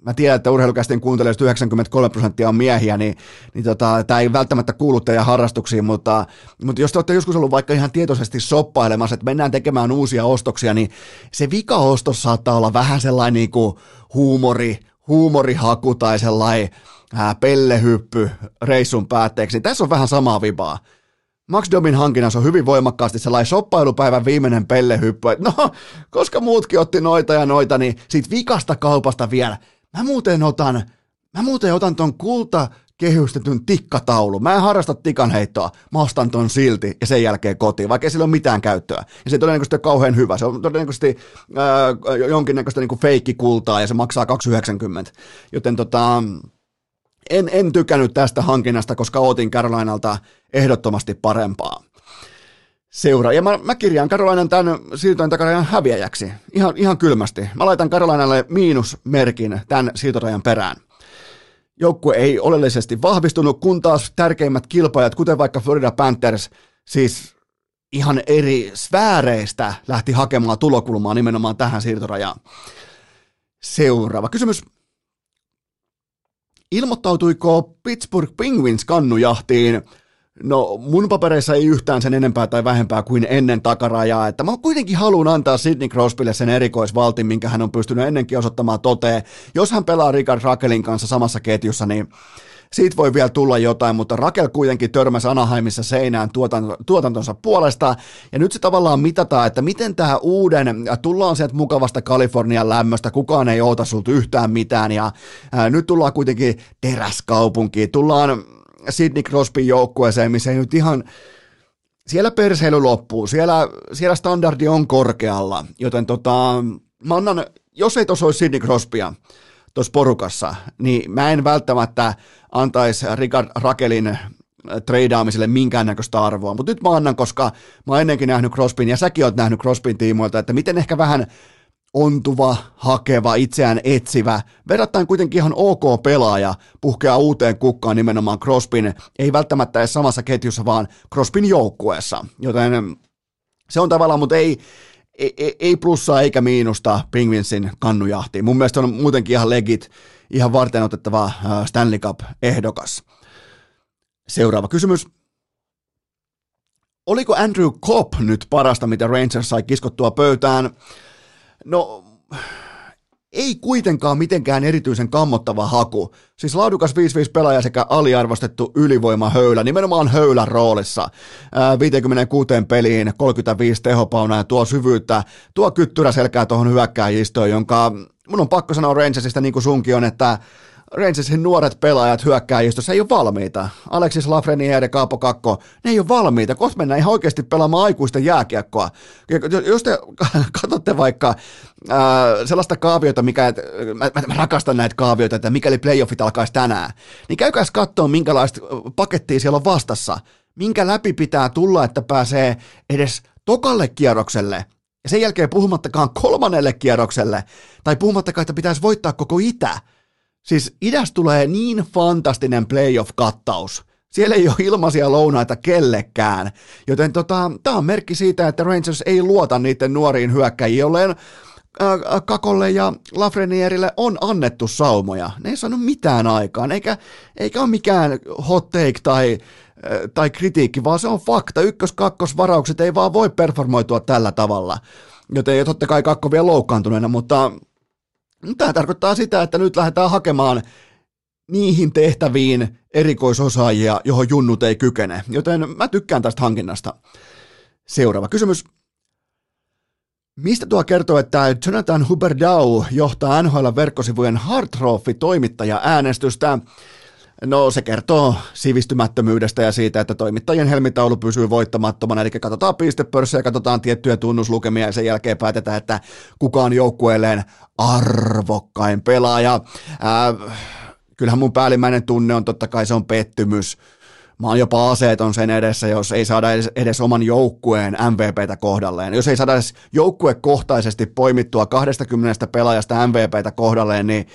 mä tiedän, että urheilukästin kuuntelijoista 93 prosenttia on miehiä, niin, niin tota, tämä ei välttämättä kuulu teidän harrastuksiin, mutta, mutta jos te olette joskus ollut vaikka ihan tietoisesti soppailemassa, että mennään tekemään uusia ostoksia, niin se vikaostos saattaa olla vähän sellainen niin kuin huumori, huumorihaku tai sellainen ää, pellehyppy reissun päätteeksi. Tässä on vähän samaa vibaa. Max Domin hankinnassa on hyvin voimakkaasti sellainen soppailupäivän viimeinen pellehyppy, että no, koska muutkin otti noita ja noita, niin siitä vikasta kaupasta vielä. Mä muuten otan, mä muuten otan ton kulta kehystetyn tikkataulu. Mä en harrasta tikanheittoa, mä ostan ton silti ja sen jälkeen kotiin, vaikka ei sillä ole mitään käyttöä. Ja se todennäköisesti ole kauhean hyvä. Se on todennäköisesti ää, jonkinnäköistä niinku feikkikultaa ja se maksaa 2,90. Joten tota, en, en tykännyt tästä hankinnasta, koska ootin Carolinalta ehdottomasti parempaa. Seura. Ja mä, mä kirjaan Karolainan tämän siirtojen takarajan häviäjäksi. Ihan, ihan kylmästi. Mä laitan Karolainalle miinusmerkin tämän siirtorajan perään. Joukkue ei oleellisesti vahvistunut, kun taas tärkeimmät kilpailijat, kuten vaikka Florida Panthers, siis ihan eri sfääreistä lähti hakemaan tulokulmaa nimenomaan tähän siirtorajaan. Seuraava kysymys. Ilmoittautuiko Pittsburgh Penguins kannujahtiin? No mun papereissa ei yhtään sen enempää tai vähempää kuin ennen takarajaa, että mä kuitenkin haluan antaa Sidney Crosbylle sen erikoisvaltin, minkä hän on pystynyt ennenkin osoittamaan toteen. Jos hän pelaa Richard Rakelin kanssa samassa ketjussa, niin siitä voi vielä tulla jotain, mutta Rakel kuitenkin törmäsi Anaheimissa seinään tuotantonsa puolesta, ja nyt se tavallaan mitataan, että miten tämä uuden, tullaan sieltä mukavasta Kalifornian lämmöstä, kukaan ei oota sulta yhtään mitään, ja ää, nyt tullaan kuitenkin teräskaupunkiin, tullaan Sidney Crosbyn joukkueeseen, missä ei nyt ihan, siellä perseily loppuu, siellä, siellä standardi on korkealla, joten tota, mä annan, jos ei tuossa olisi Sidney Crosbya, tuossa porukassa, niin mä en välttämättä antaisi Richard Rakelin äh, treidaamiselle minkäännäköistä arvoa, mutta nyt mä annan, koska mä oon ennenkin nähnyt Crosbyn, ja säkin oot nähnyt Crosbyn tiimoilta, että miten ehkä vähän ontuva, hakeva, itseään etsivä, verrattain kuitenkin ihan ok pelaaja puhkeaa uuteen kukkaan nimenomaan Crosbyn, ei välttämättä edes samassa ketjussa, vaan Crosbyn joukkueessa, joten se on tavallaan, mutta ei, ei, ei plussaa eikä miinusta Penguinsin kannujahtiin. Mun mielestä on muutenkin ihan legit, ihan varten otettava äh, Stanley Cup-ehdokas. Seuraava kysymys. Oliko Andrew Cobb nyt parasta, mitä Rangers sai kiskottua pöytään? No, ei kuitenkaan mitenkään erityisen kammottava haku. Siis laadukas 5-5 pelaaja sekä aliarvostettu ylivoimahöylä, nimenomaan höylän roolissa. Ää, 56 peliin, 35 tehopaunaa ja tuo syvyyttä, tuo kyttyrä selkää tuohon hyökkääjistöön, jonka mun on pakko sanoa Rangersista niin kuin sunkin on, että Rangersin nuoret pelaajat hyökkääjistössä ei ole valmiita. Alexis Lafreniere Kaapo Kakko, ne ei ole valmiita. Kohta mennään ihan oikeasti pelaamaan aikuisten jääkiekkoa. Jos te katsotte vaikka äh, sellaista kaaviota, mikä, mä, mä, rakastan näitä kaavioita, että mikäli playoffit alkaisi tänään, niin käykääs katsoa, minkälaista pakettia siellä on vastassa. Minkä läpi pitää tulla, että pääsee edes tokalle kierrokselle, ja sen jälkeen puhumattakaan kolmannelle kierrokselle, tai puhumattakaan, että pitäisi voittaa koko itä. Siis idästä tulee niin fantastinen playoff-kattaus. Siellä ei ole ilmaisia lounaita kellekään. Joten tota, tämä on merkki siitä, että Rangers ei luota niiden nuoriin hyökkäjiin, jolleen Kakolle ja Lafrenierille on annettu saumoja. Ne ei saanut mitään aikaan, eikä, eikä ole mikään hot take tai, tai kritiikki, vaan se on fakta. Ykkös-kakkosvaraukset ei vaan voi performoitua tällä tavalla. Joten totta kai kakko vielä loukkaantuneena, mutta Tämä tarkoittaa sitä, että nyt lähdetään hakemaan niihin tehtäviin erikoisosaajia, johon junnut ei kykene. Joten mä tykkään tästä hankinnasta. Seuraava kysymys. Mistä tuo kertoo, että Jonathan Huberdau johtaa NHL-verkkosivujen Hard Trophy-toimittaja äänestystä? No se kertoo sivistymättömyydestä ja siitä, että toimittajien helmitaulu pysyy voittamattomana, eli katsotaan pistepörssiä, katsotaan tiettyjä tunnuslukemia ja sen jälkeen päätetään, että kuka on joukkueelleen arvokkain pelaaja. Ää, kyllähän mun päällimmäinen tunne on totta kai se on pettymys. Mä oon jopa aseeton sen edessä, jos ei saada edes, edes oman joukkueen MVPtä kohdalleen. Jos ei saada edes joukkuekohtaisesti poimittua 20 pelaajasta MVPtä kohdalleen, niin,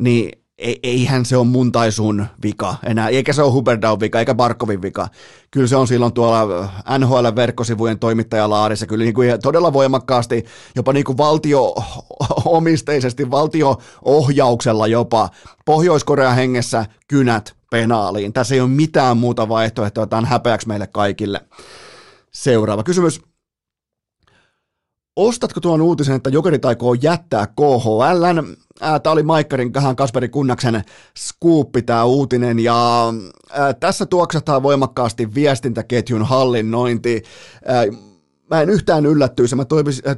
niin eihän se ole mun tai sun vika enää, eikä se ole Huberdaun vika, eikä Barkovin vika. Kyllä se on silloin tuolla NHL-verkkosivujen toimittajalaarissa, kyllä niin kuin todella voimakkaasti, jopa niin kuin valtio-omisteisesti, valtio-ohjauksella jopa, Pohjois-Korea hengessä kynät penaaliin. Tässä ei ole mitään muuta vaihtoehtoa, tämä on häpeäksi meille kaikille. Seuraava kysymys. Ostatko tuon uutisen, että Jokerit aikoo jättää KHL? Tämä oli Maikkarin kahan Kasperi Kunnaksen skuuppi tämä uutinen ja tässä tuoksataan voimakkaasti viestintäketjun hallinnointi. Mä en yhtään yllättyisi, mä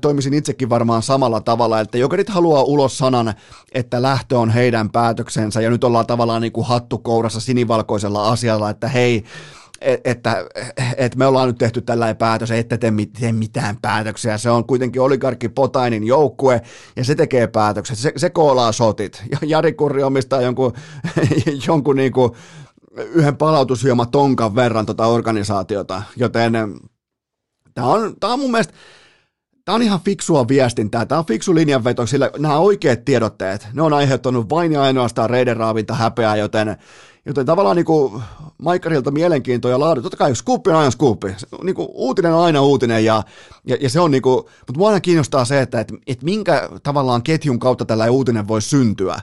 toimisin, itsekin varmaan samalla tavalla, että Jokerit haluaa ulos sanan, että lähtö on heidän päätöksensä ja nyt ollaan tavallaan niin kuin hattu kourassa sinivalkoisella asialla, että hei, että, että me ollaan nyt tehty tällainen päätös, että te tee mitään päätöksiä. Se on kuitenkin oligarkki Potainin joukkue ja se tekee päätökset. Se, se koolaa sotit. Jari Kurri omistaa jonkun, jonkun niin kuin yhden palautusjuoma tonkan verran tota organisaatiota, joten tämä on, tämä on mun mielestä Tämä on ihan fiksua viestintää, tämä on fiksu linjanveto, sillä nämä oikeat tiedotteet, ne on aiheuttanut vain ja ainoastaan reiden raavinta häpeää, joten Joten tavallaan niin kuin Maikkarilta mielenkiintoa ja laadu. Totta kai skuuppi on aina skuuppi. Niin kuin uutinen on aina uutinen ja, ja, ja se on niin kuin, mutta mua aina kiinnostaa se, että, että, että minkä tavallaan ketjun kautta tällä uutinen voi syntyä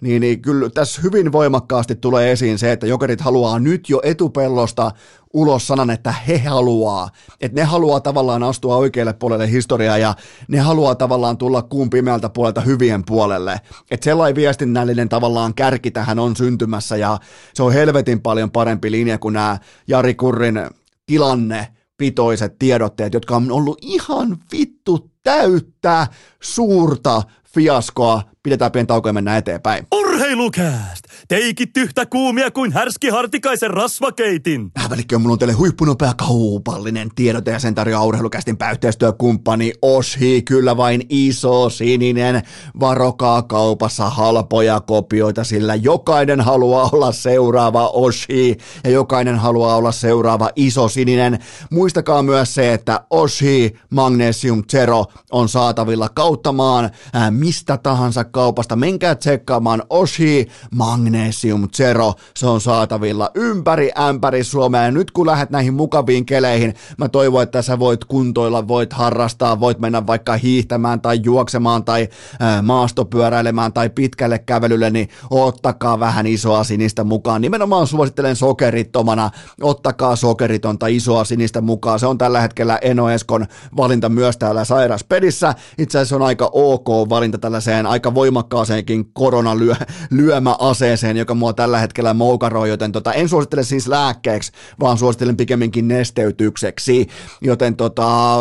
niin, niin kyllä tässä hyvin voimakkaasti tulee esiin se, että jokerit haluaa nyt jo etupellosta ulos sanan, että he haluaa, että ne haluaa tavallaan astua oikealle puolelle historiaa ja ne haluaa tavallaan tulla kuun pimeältä puolelta hyvien puolelle. Että sellainen viestinnällinen tavallaan kärki tähän on syntymässä ja se on helvetin paljon parempi linja kuin nämä Jari Kurrin tilanne pitoiset tiedotteet, jotka on ollut ihan vittu täyttä suurta fiaskoa. Pidetään pieni tauko ja mennään eteenpäin. Urheilukääst! Teikit yhtä kuumia kuin härski hartikaisen rasvakeitin. Välikköä, mulla on teille huippunopea kaupallinen tiedote ja sen tarjoaa urheilukästin pääyhteistyökumppani Oshi. Kyllä vain iso sininen. Varokaa kaupassa halpoja kopioita, sillä jokainen haluaa olla seuraava Oshi ja jokainen haluaa olla seuraava iso sininen. Muistakaa myös se, että Oshi Magnesium Zero on saatavilla kauttamaan mistä tahansa kaupasta. Menkää tsekkaamaan Oshi Magnesium Zero. Se on saatavilla ympäri ämpäri Suomea. Ja nyt kun lähdet näihin mukaviin keleihin, mä toivon, että sä voit kuntoilla, voit harrastaa, voit mennä vaikka hiihtämään tai juoksemaan tai ää, maastopyöräilemään tai pitkälle kävelylle, niin ottakaa vähän isoa sinistä mukaan. Nimenomaan suosittelen sokerittomana, ottakaa sokeritonta isoa sinistä mukaan. Se on tällä hetkellä Eno Eskon valinta myös täällä sairaspedissä. Itse asiassa on aika ok valinta tällaiseen aika voimakkaaseenkin koronalyömäaseeseen, joka mua tällä hetkellä moukaroi, joten tota, en suosittele siis lääkkeeksi, vaan suosittelen pikemminkin nesteytykseksi, joten tota,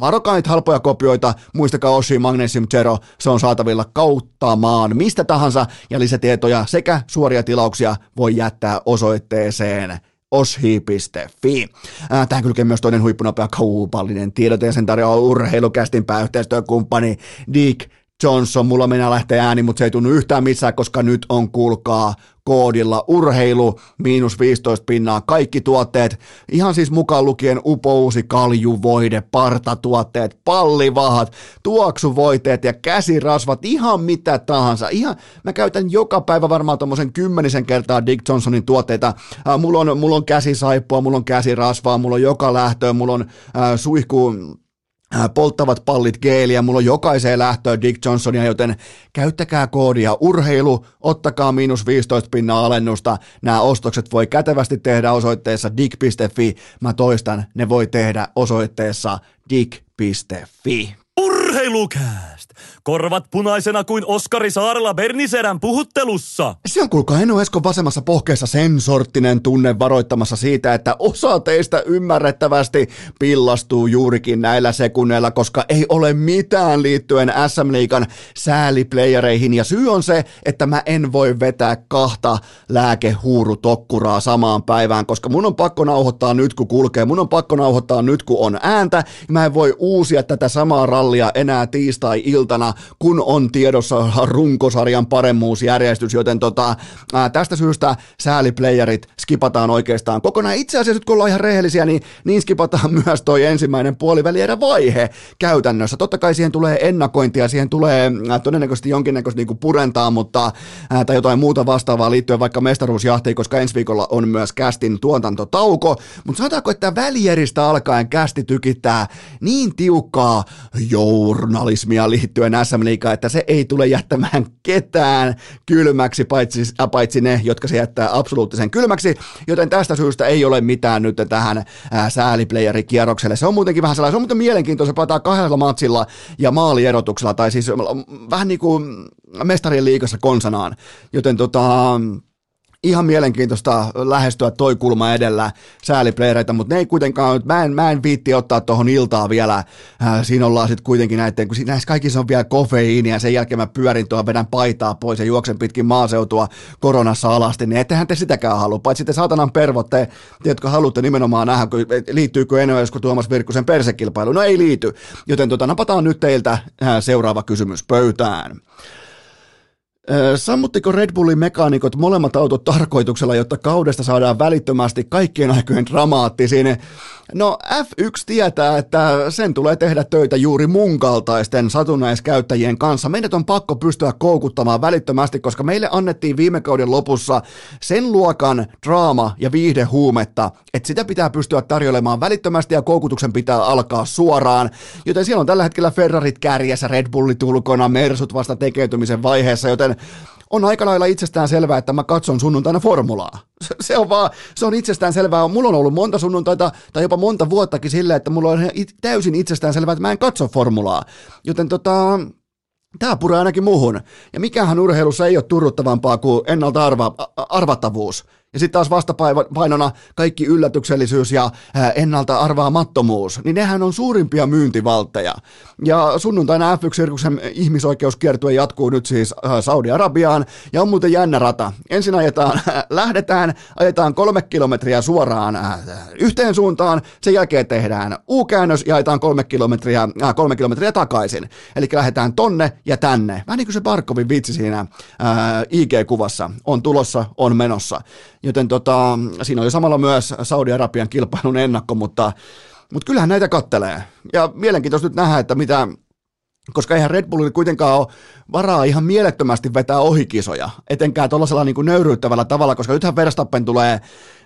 varokaa niitä halpoja kopioita, muistakaa Oshi Magnesium Zero, se on saatavilla kauttamaan mistä tahansa, ja lisätietoja sekä suoria tilauksia voi jättää osoitteeseen oshi.fi. Tähän kylkee myös toinen huippunopea kaupallinen tiedote ja sen tarjoaa urheilukästin pääyhteistyökumppani Dick Johnson, mulla mennä lähtee ääni, mutta se ei tunnu yhtään missään, koska nyt on kuulkaa koodilla urheilu, miinus 15 pinnaa, kaikki tuotteet, ihan siis mukaan lukien upouusi kaljuvoide, partatuotteet, pallivahat, tuoksuvoiteet ja käsirasvat, ihan mitä tahansa. Ihan, mä käytän joka päivä varmaan tuommoisen kymmenisen kertaa Dick Johnsonin tuotteita. Äh, mulla, on, mulla on käsisaippua, mulla on käsirasvaa, mulla on joka lähtöön, mulla on äh, suihku polttavat pallit geeliä, mulla on jokaiseen lähtöön Dick Johnsonia, joten käyttäkää koodia urheilu, ottakaa miinus 15 pinnaa alennusta. Nämä ostokset voi kätevästi tehdä osoitteessa dick.fi. Mä toistan, ne voi tehdä osoitteessa dick.fi. Urheilukääst! Korvat punaisena kuin Oskari Saarella Berniserän puhuttelussa. Se on kuulkaa Eno Eskon vasemmassa pohkeessa sen sorttinen tunne varoittamassa siitä, että osa teistä ymmärrettävästi pillastuu juurikin näillä sekunneilla, koska ei ole mitään liittyen SM Liikan sääliplayereihin. Ja syy on se, että mä en voi vetää kahta lääkehuurutokkuraa samaan päivään, koska mun on pakko nauhoittaa nyt, kun kulkee. Mun on pakko nauhoittaa nyt, kun on ääntä. Mä en voi uusia tätä samaa rallia enää tiistai-iltana, kun on tiedossa runkosarjan paremmuusjärjestys, joten tota, ää, tästä syystä sääliplayerit skipataan oikeastaan kokonaan. Itse asiassa, kun ollaan ihan rehellisiä, niin, niin skipataan myös toi ensimmäinen puolivälierä vaihe käytännössä. Totta kai siihen tulee ennakointia, siihen tulee ää, todennäköisesti jonkinnäköistä niinku purentaa, mutta, ää, tai jotain muuta vastaavaa liittyen vaikka mestaruusjahtiin, koska ensi viikolla on myös kästin tuotantotauko, mutta sanotaanko, että välieristä alkaen kästi tykittää niin tiukkaa journalismia liittyen SM Liigaan, että se ei tule jättämään ketään kylmäksi, paitsi, äh, paitsi ne, jotka se jättää absoluuttisen kylmäksi, joten tästä syystä ei ole mitään nyt tähän äh, sääliplayerikierrokselle. Se on muutenkin vähän sellainen, se on muuten mielenkiintoista, palataan kahdella matsilla ja maalierotuksella, tai siis vähän niin kuin mestarien liigassa konsanaan, joten tota, ihan mielenkiintoista lähestyä toi kulma edellä sääliplayereita, mutta ne ei kuitenkaan, mä en, mä en viitti ottaa tuohon iltaa vielä, äh, siinä ollaan sitten kuitenkin näiden, kun näissä kaikissa on vielä kofeiinia, sen jälkeen mä pyörin tuohon, vedän paitaa pois ja juoksen pitkin maaseutua koronassa alasti, niin ettehän te sitäkään halua, paitsi te saatanan pervot, te, te jotka haluatte nimenomaan nähdä, liittyykö enää joskus Tuomas Virkkusen persekilpailu, no ei liity, joten tota, napataan nyt teiltä äh, seuraava kysymys pöytään. Sammuttiko Red Bullin mekaanikot molemmat autot tarkoituksella, jotta kaudesta saadaan välittömästi kaikkien aikojen dramaattisin No F1 tietää, että sen tulee tehdä töitä juuri mun kaltaisten satunnaiskäyttäjien kanssa. Meidät on pakko pystyä koukuttamaan välittömästi, koska meille annettiin viime kauden lopussa sen luokan draama ja viihdehuumetta, että sitä pitää pystyä tarjoilemaan välittömästi ja koukutuksen pitää alkaa suoraan. Joten siellä on tällä hetkellä Ferrarit kärjessä, Red Bullit ulkona, Mersut vasta tekeytymisen vaiheessa, joten on aika lailla itsestään selvää, että mä katson sunnuntaina formulaa. Se on vaan, se on itsestään selvää. Mulla on ollut monta sunnuntaita tai jopa monta vuottakin silleen, että mulla on täysin itsestään selvää, että mä en katso formulaa. Joten tota, Tämä puree ainakin muuhun. Ja mikähän urheilussa ei ole turruttavampaa kuin ennalta arva, arvattavuus. Ja sitten taas vastapainona kaikki yllätyksellisyys ja ennalta arvaamattomuus, niin nehän on suurimpia myyntivaltteja. Ja sunnuntaina F1-sirkuksen ihmisoikeuskiertue jatkuu nyt siis Saudi-Arabiaan, ja on muuten jännä rata. Ensin ajetaan, lähdetään, ajetaan kolme kilometriä suoraan yhteen suuntaan, sen jälkeen tehdään U-käännös ja ajetaan kolme kilometriä, äh, kolme kilometriä takaisin. Eli lähdetään tonne ja tänne. Vähän niin kuin se Barkovin vitsi siinä äh, IG-kuvassa. On tulossa, on menossa. Joten tota, siinä oli samalla myös Saudi-Arabian kilpailun ennakko, mutta, mutta kyllähän näitä kattelee. Ja mielenkiintoista nyt nähdä, että mitä, koska eihän Red Bullilla kuitenkaan ole varaa ihan mielettömästi vetää ohikisoja, etenkään tuollaisella niin nöyryyttävällä tavalla, koska nythän Verstappen tulee,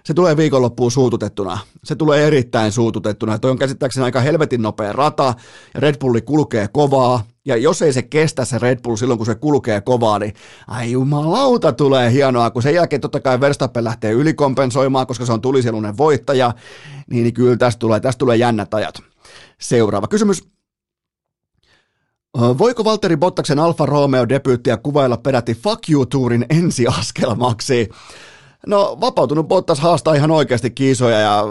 se tulee viikonloppuun suututettuna. Se tulee erittäin suututettuna. Toi on käsittääkseni aika helvetin nopea rata, ja Red Bulli kulkee kovaa, ja jos ei se kestä se Red Bull silloin, kun se kulkee kovaa, niin ai jumalauta tulee hienoa, kun sen jälkeen totta kai Verstappen lähtee ylikompensoimaan, koska se on tulisielunen voittaja, niin, niin kyllä tästä tulee, tästä tulee jännät ajat. Seuraava kysymys. Voiko Valtteri Bottaksen Alfa Romeo debyyttiä kuvailla peräti Fuck You-tuurin ensiaskelmaksi? No vapautunut Bottas haastaa ihan oikeasti kiisoja ja,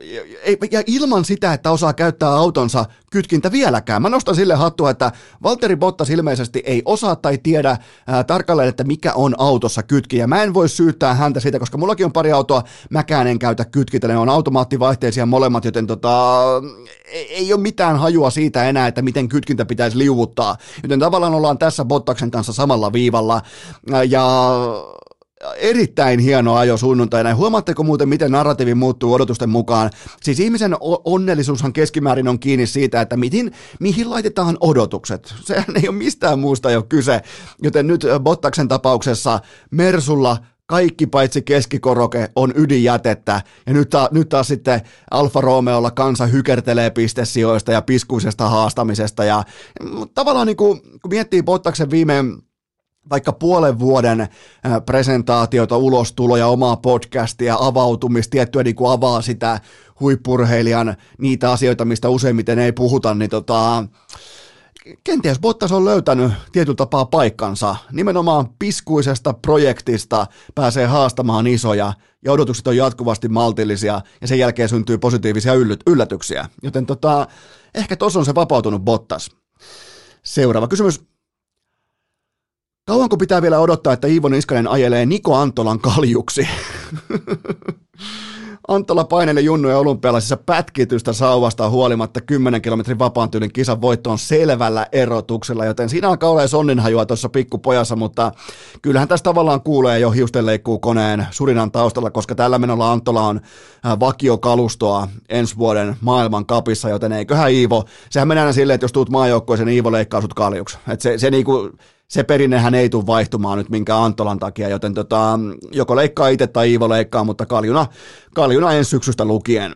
ja, ja ilman sitä, että osaa käyttää autonsa kytkintä vieläkään. Mä nostan sille hattua, että Valtteri Bottas ilmeisesti ei osaa tai tiedä ää, tarkalleen, että mikä on autossa kytki. Ja mä en voi syyttää häntä siitä, koska mullakin on pari autoa, mäkään en käytä kytkintä, ne on automaattivaihteisia molemmat, joten tota, ei, ei ole mitään hajua siitä enää, että miten kytkintä pitäisi liuuttaa. Joten tavallaan ollaan tässä Bottaksen kanssa samalla viivalla. Ja erittäin hieno ajo sunnuntaina. Huomaatteko muuten, miten narratiivi muuttuu odotusten mukaan? Siis ihmisen onnellisuushan keskimäärin on kiinni siitä, että mihin, mihin laitetaan odotukset. Sehän ei ole mistään muusta jo kyse. Joten nyt Bottaksen tapauksessa Mersulla kaikki paitsi keskikoroke on ydinjätettä, ja nyt, ta, nyt taas sitten Alfa Romeolla kansa hykertelee pistesijoista ja piskuisesta haastamisesta, ja tavallaan niin kuin, kun miettii Bottaksen viime vaikka puolen vuoden presentaatiota, ulostuloja, omaa podcastia, avautumista, tiettyä niin kuin avaa sitä huippurheilijan niitä asioita, mistä useimmiten ei puhuta, niin tota, kenties Bottas on löytänyt tietyllä tapaa paikkansa. Nimenomaan piskuisesta projektista pääsee haastamaan isoja ja odotukset on jatkuvasti maltillisia ja sen jälkeen syntyy positiivisia yllätyksiä. Joten tota, ehkä tuossa on se vapautunut Bottas. Seuraava kysymys. Kauanko pitää vielä odottaa, että Iivo Niskanen ajelee Niko Antolan kaljuksi? Anttola paineli junnujen olympialaisissa pätkitystä sauvasta huolimatta 10 kilometrin vapaan tyylin kisan voittoon selvällä erotuksella, joten siinä alkaa olla sonninhajua tuossa pikkupojassa, mutta kyllähän tässä tavallaan kuulee jo hiustenleikkuu koneen surinan taustalla, koska tällä menolla Anttola on äh, vakiokalustoa ensi vuoden maailman kapissa, joten eiköhän Iivo, sehän menee aina silleen, että jos tuut maajoukkoon, niin Iivo leikkaa sut kaljuksi. Et se, se niinku, se perinnehän ei tule vaihtumaan nyt minkään Antolan takia, joten tota, joko leikkaa itse tai Iivo leikkaa, mutta kaljuna, kaljuna ensi syksystä lukien.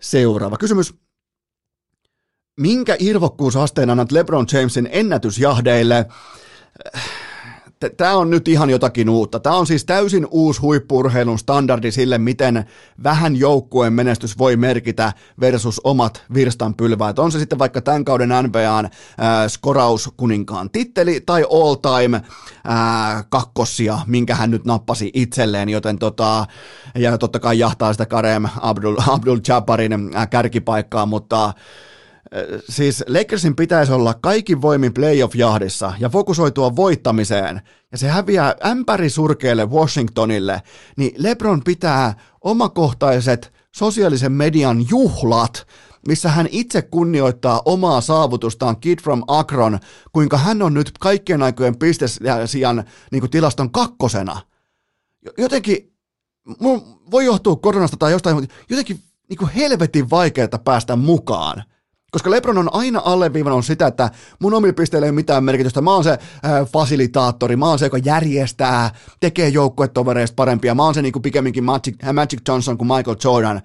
Seuraava kysymys. Minkä irvokkuusasteen annat LeBron Jamesin ennätysjahdeille? Tämä on nyt ihan jotakin uutta. Tämä on siis täysin uusi huippurheilun standardi sille, miten vähän joukkueen menestys voi merkitä versus omat virstanpylväät. On se sitten vaikka tämän kauden NBAn äh, skorauskuninkaan titteli tai all time äh, kakkosia, minkä hän nyt nappasi itselleen, joten tota, ja totta kai jahtaa sitä Karem Abdul, Abdul Jabbarin äh, kärkipaikkaa, mutta siis Lakersin pitäisi olla kaikin voimin playoff-jahdissa ja fokusoitua voittamiseen, ja se häviää ämpäri surkeelle Washingtonille, niin LeBron pitää omakohtaiset sosiaalisen median juhlat, missä hän itse kunnioittaa omaa saavutustaan Kid from Akron, kuinka hän on nyt kaikkien aikojen pistesijan niin tilaston kakkosena. Jotenkin, voi johtua koronasta tai jostain, mutta jotenkin niin helvetin vaikeaa päästä mukaan – koska Lebron on aina alleviivannut sitä, että mun omilla pisteillä ei ole mitään merkitystä. Mä oon se äh, fasilitaattori, mä oon se, joka järjestää, tekee joukkuetovereista parempia. Mä oon se niin kuin pikemminkin Magic, äh, Magic Johnson kuin Michael Jordan.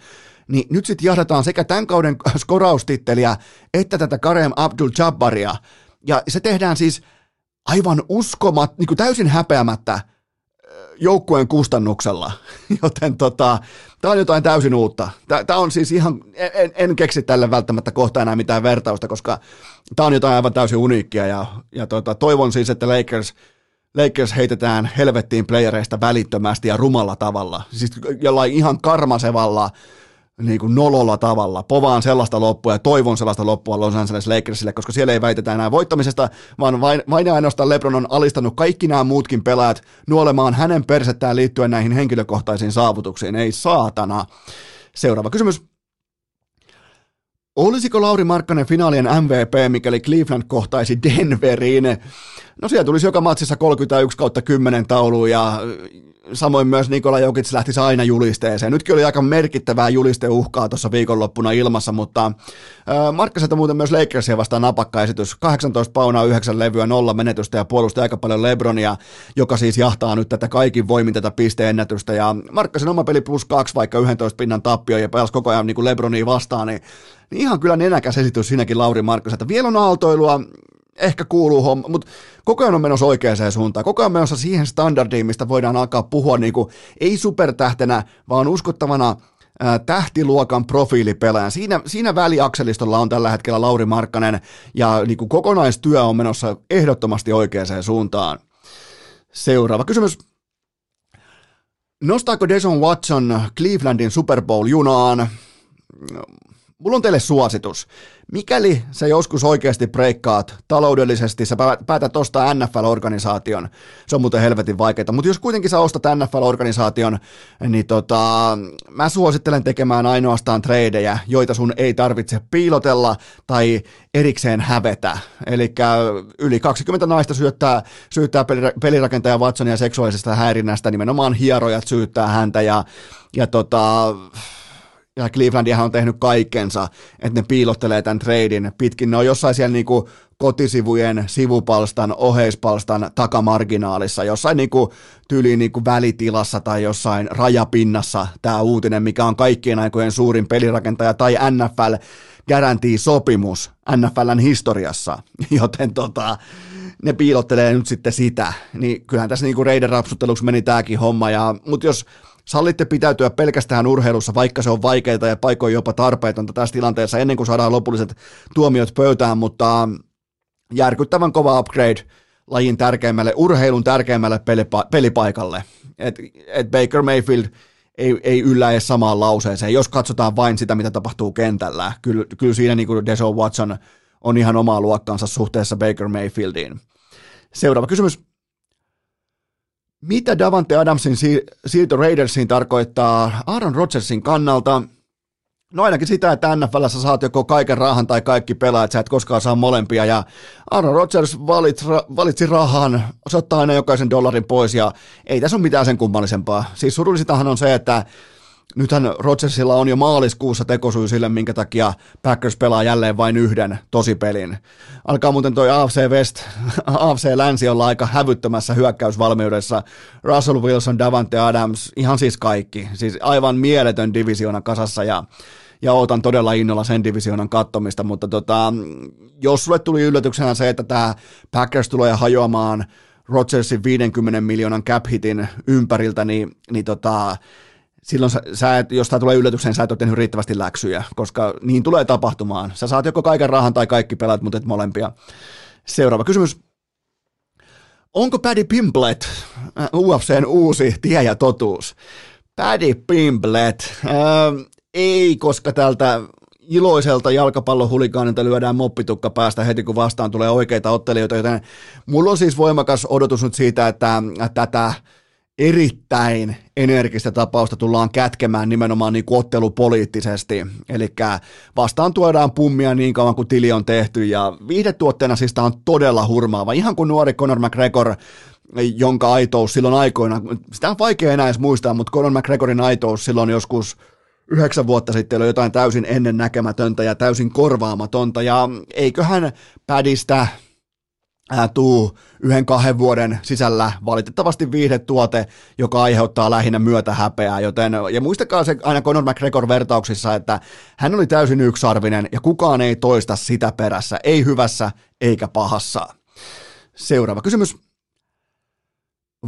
Niin nyt sitten jahdataan sekä tämän kauden skoraustitteliä että tätä Karem Abdul-Jabbaria. Ja se tehdään siis aivan uskomat, niin kuin täysin häpeämättä joukkueen kustannuksella, joten tota, tämä on jotain täysin uutta. Tämä on siis ihan, en, en keksi tälle välttämättä kohta enää mitään vertausta, koska tämä on jotain aivan täysin uniikkia. Ja, ja tota, toivon siis, että Lakers, Lakers heitetään helvettiin playereista välittömästi ja rumalla tavalla, siis jollain ihan karmasevalla niin kuin nololla tavalla. Povaan sellaista loppua ja toivon sellaista loppua Los Angeles Lakersille, koska siellä ei väitetä enää voittamisesta, vaan vain, vain ja ainoastaan LeBron on alistanut kaikki nämä muutkin pelaajat nuolemaan hänen persettään liittyen näihin henkilökohtaisiin saavutuksiin. Ei saatana. Seuraava kysymys. Olisiko Lauri Markkanen finaalien MVP, mikäli Cleveland kohtaisi Denveriin? No siellä tulisi joka matsissa 31 kautta 10 tauluun ja samoin myös Nikola Jokic lähtisi aina julisteeseen. Nytkin oli aika merkittävää julisteuhkaa tuossa viikonloppuna ilmassa, mutta äh, Markkaselta muuten myös Lakersia vastaan napakka-esitys. 18 paunaa, 9 levyä, nolla menetystä ja puolusti aika paljon Lebronia, joka siis jahtaa nyt tätä kaikin voimin tätä pisteennätystä. Ja Markkasen oma peli plus kaksi, vaikka 11 pinnan tappio ja pelasi koko ajan niin kuin Lebronia vastaan, niin, niin ihan kyllä nenäkäs esitys siinäkin Lauri Markkaselta. Vielä on aaltoilua, ehkä kuuluu homma, mutta koko ajan on menossa oikeaan suuntaan. Koko ajan menossa siihen standardiin, mistä voidaan alkaa puhua niin kuin, ei supertähtenä, vaan uskottavana tähtiluokan profiilipelaajan. Siinä, siinä väliakselistolla on tällä hetkellä Lauri Markkanen ja niin kuin kokonaistyö on menossa ehdottomasti oikeaan suuntaan. Seuraava kysymys. Nostaako Deson Watson Clevelandin Super Bowl-junaan? Mulla on teille suositus. Mikäli sä joskus oikeasti breikkaat taloudellisesti, sä päätät ostaa NFL-organisaation, se on muuten helvetin vaikeaa, mutta jos kuitenkin sä ostat NFL-organisaation, niin tota, mä suosittelen tekemään ainoastaan tradeja, joita sun ei tarvitse piilotella tai erikseen hävetä. Eli yli 20 naista syyttää, syyttää pelirakentaja Watsonia seksuaalisesta häirinnästä, nimenomaan hierojat syyttää häntä ja, ja tota, ja Clevelandihan on tehnyt kaikkensa, että ne piilottelee tämän treidin pitkin. Ne on jossain siellä niinku kotisivujen, sivupalstan, oheispalstan takamarginaalissa, jossain niinku tyyliin niinku välitilassa tai jossain rajapinnassa tämä uutinen, mikä on kaikkien aikojen suurin pelirakentaja tai NFL garantii sopimus NFLn historiassa, joten tota, ne piilottelee nyt sitten sitä, niin kyllähän tässä niinku reiden rapsutteluksi meni tämäkin homma, ja, mutta jos sallitte pitäytyä pelkästään urheilussa, vaikka se on vaikeaa ja paikoin jopa tarpeetonta tässä tilanteessa ennen kuin saadaan lopulliset tuomiot pöytään, mutta järkyttävän kova upgrade lajin tärkeimmälle, urheilun tärkeimmälle pelipa- pelipaikalle. Et, et Baker Mayfield ei, ei yllä edes samaan lauseeseen, jos katsotaan vain sitä, mitä tapahtuu kentällä. Kyllä, kyllä siinä niin Deshaun Watson on ihan omaa luokkaansa suhteessa Baker Mayfieldiin. Seuraava kysymys. Mitä Davante Adamsin siirto Raidersiin tarkoittaa Aaron Rodgersin kannalta? No ainakin sitä, että NFLssä saat joko kaiken rahan tai kaikki pelaat, sä et koskaan saa molempia. Ja Aaron Rodgers valit, valitsi rahan, se ottaa aina jokaisen dollarin pois ja ei tässä ole mitään sen kummallisempaa. Siis surullisintahan on se, että nythän Rodgersilla on jo maaliskuussa tekosyy sille, minkä takia Packers pelaa jälleen vain yhden tosipelin. Alkaa muuten toi AFC West, AFC Länsi olla aika hävyttömässä hyökkäysvalmiudessa. Russell Wilson, Davante Adams, ihan siis kaikki. Siis aivan mieletön divisiona kasassa ja ja ootan todella innolla sen divisioonan kattomista, mutta tota, jos sulle tuli yllätyksenä se, että tämä Packers tulee hajoamaan Rodgersin 50 miljoonan cap hitin ympäriltä, niin, niin tota, silloin sä, sä et, jos tämä tulee yllätykseen, sä et ole tehnyt riittävästi läksyjä, koska niin tulee tapahtumaan. Sä saat joko kaiken rahan tai kaikki pelaat, mutta et molempia. Seuraava kysymys. Onko Paddy Pimblet äh, UFCn uusi tie ja totuus? Paddy Pimblet. Äh, ei, koska tältä iloiselta jalkapallohuligaanilta lyödään moppitukka päästä heti, kun vastaan tulee oikeita ottelijoita, joten mulla on siis voimakas odotus nyt siitä, että tätä erittäin energistä tapausta tullaan kätkemään nimenomaan niin ottelupoliittisesti. Eli vastaan tuodaan pummia niin kauan kuin tili on tehty ja viihdetuotteena siis tämä on todella hurmaava. Ihan kuin nuori Conor McGregor jonka aitous silloin aikoina, sitä on vaikea enää edes muistaa, mutta Conor McGregorin aitous silloin joskus yhdeksän vuotta sitten oli jotain täysin ennennäkemätöntä ja täysin korvaamatonta, ja eiköhän pädistä ää, tuu yhden kahden vuoden sisällä valitettavasti viihdetuote, joka aiheuttaa lähinnä myötä häpeää, joten, ja muistakaa se aina Conor McGregor vertauksissa, että hän oli täysin yksarvinen ja kukaan ei toista sitä perässä, ei hyvässä eikä pahassa. Seuraava kysymys.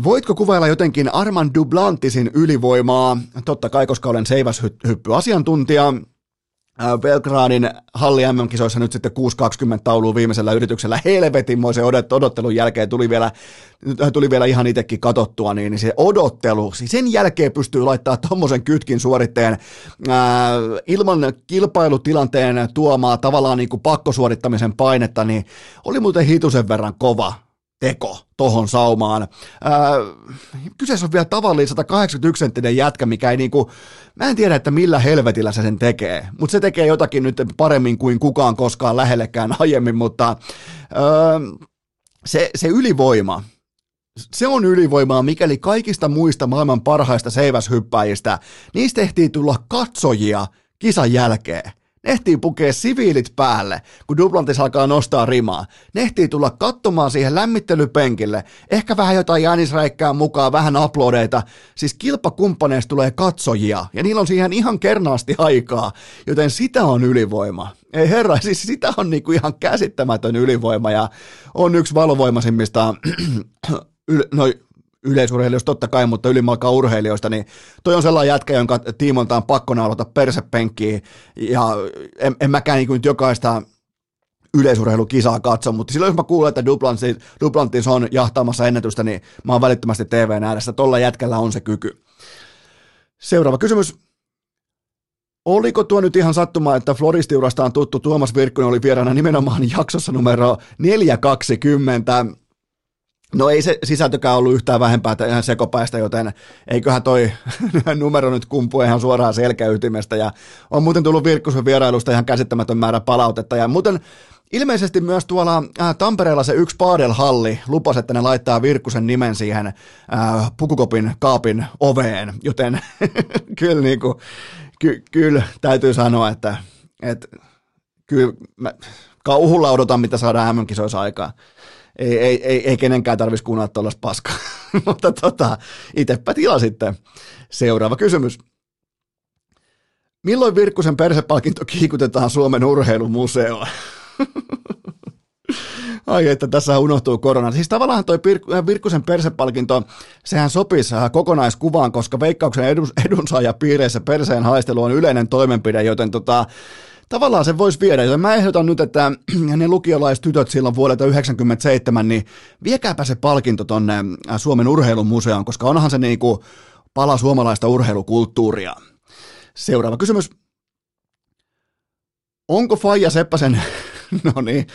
Voitko kuvailla jotenkin Arman Dublantisin ylivoimaa? Totta kai, koska olen seiväshyppy-asiantuntija. Belgradin halli MM-kisoissa nyt sitten 6.20 tauluun viimeisellä yrityksellä. Helvetinmoisen odottelun jälkeen tuli vielä, tuli vielä ihan itsekin katottua, niin, niin se odottelu, siis sen jälkeen pystyy laittaa tuommoisen kytkin suoritteen ää, ilman kilpailutilanteen tuomaa tavallaan niin kuin pakkosuorittamisen painetta, niin oli muuten hitusen verran kova teko tohon saumaan. Ää, kyseessä on vielä tavallinen 181 senttinen jätkä, mikä ei niinku, mä en tiedä, että millä helvetillä se sen tekee, mutta se tekee jotakin nyt paremmin kuin kukaan koskaan lähellekään aiemmin, mutta ää, se, se ylivoima, se on ylivoimaa, mikäli kaikista muista maailman parhaista seiväshyppäjistä, niistä tehtiin tulla katsojia kisan jälkeen. Nehtii pukee siviilit päälle, kun Duplantis alkaa nostaa rimaa. Nehtii tulla katsomaan siihen lämmittelypenkille. Ehkä vähän jotain jänisräikkää mukaan, vähän uploadeita. Siis kilpakumppaneista tulee katsojia, ja niillä on siihen ihan kernaasti aikaa, joten sitä on ylivoima. Ei herra, siis sitä on niinku ihan käsittämätön ylivoima, ja on yksi valovoimaisimmista no, yleisurheilijoista totta kai, mutta ylimalkaa urheilijoista, niin toi on sellainen jätkä, jonka tiimolta on pakko naulata persepenkkiin, ja en, en mäkään niin nyt jokaista yleisurheilukisaa katso, mutta silloin jos mä kuulen, että Duplantis, Duplantis on jahtaamassa ennätystä, niin mä oon välittömästi TVn ääressä, tolla jätkällä on se kyky. Seuraava kysymys. Oliko tuo nyt ihan sattuma, että Floristiurasta tuttu Tuomas Virkkunen oli vieraana nimenomaan jaksossa numero 420? No ei se sisältökään ollut yhtään vähempää ihan sekopäistä, joten eiköhän toi numero nyt kumpu ihan suoraan selkäytimestä. Ja on muuten tullut Virkkusen vierailusta ihan käsittämätön määrä palautetta. Ja muuten ilmeisesti myös tuolla äh, Tampereella se yksi paadelhalli lupasi, että ne laittaa Virkkusen nimen siihen äh, pukukopin kaapin oveen. Joten kyllä, niin kuin, ky, kyllä täytyy sanoa, että, että kyllä mä kauhulla odotan, mitä saadaan MM-kisoissa aikaa ei, ei, ei, ei kenenkään tarvitsisi kuunnella tuollaista paskaa. Mutta tota, itsepä tila sitten. Seuraava kysymys. Milloin Virkkusen persepalkinto kiikutetaan Suomen urheilumuseoon? Ai että tässä unohtuu korona. Siis tavallaan toi Virkkusen persepalkinto, sehän sopisi äh, kokonaiskuvaan, koska veikkauksen edunsaajapiireissä perseen haistelu on yleinen toimenpide, joten tota, tavallaan se voisi viedä, joten mä ehdotan nyt, että ne lukiolaistytöt silloin vuodelta 1997, niin viekääpä se palkinto tonne Suomen urheilumuseoon, koska onhan se niinku pala suomalaista urheilukulttuuria. Seuraava kysymys. Onko Faija Seppäsen, no niin,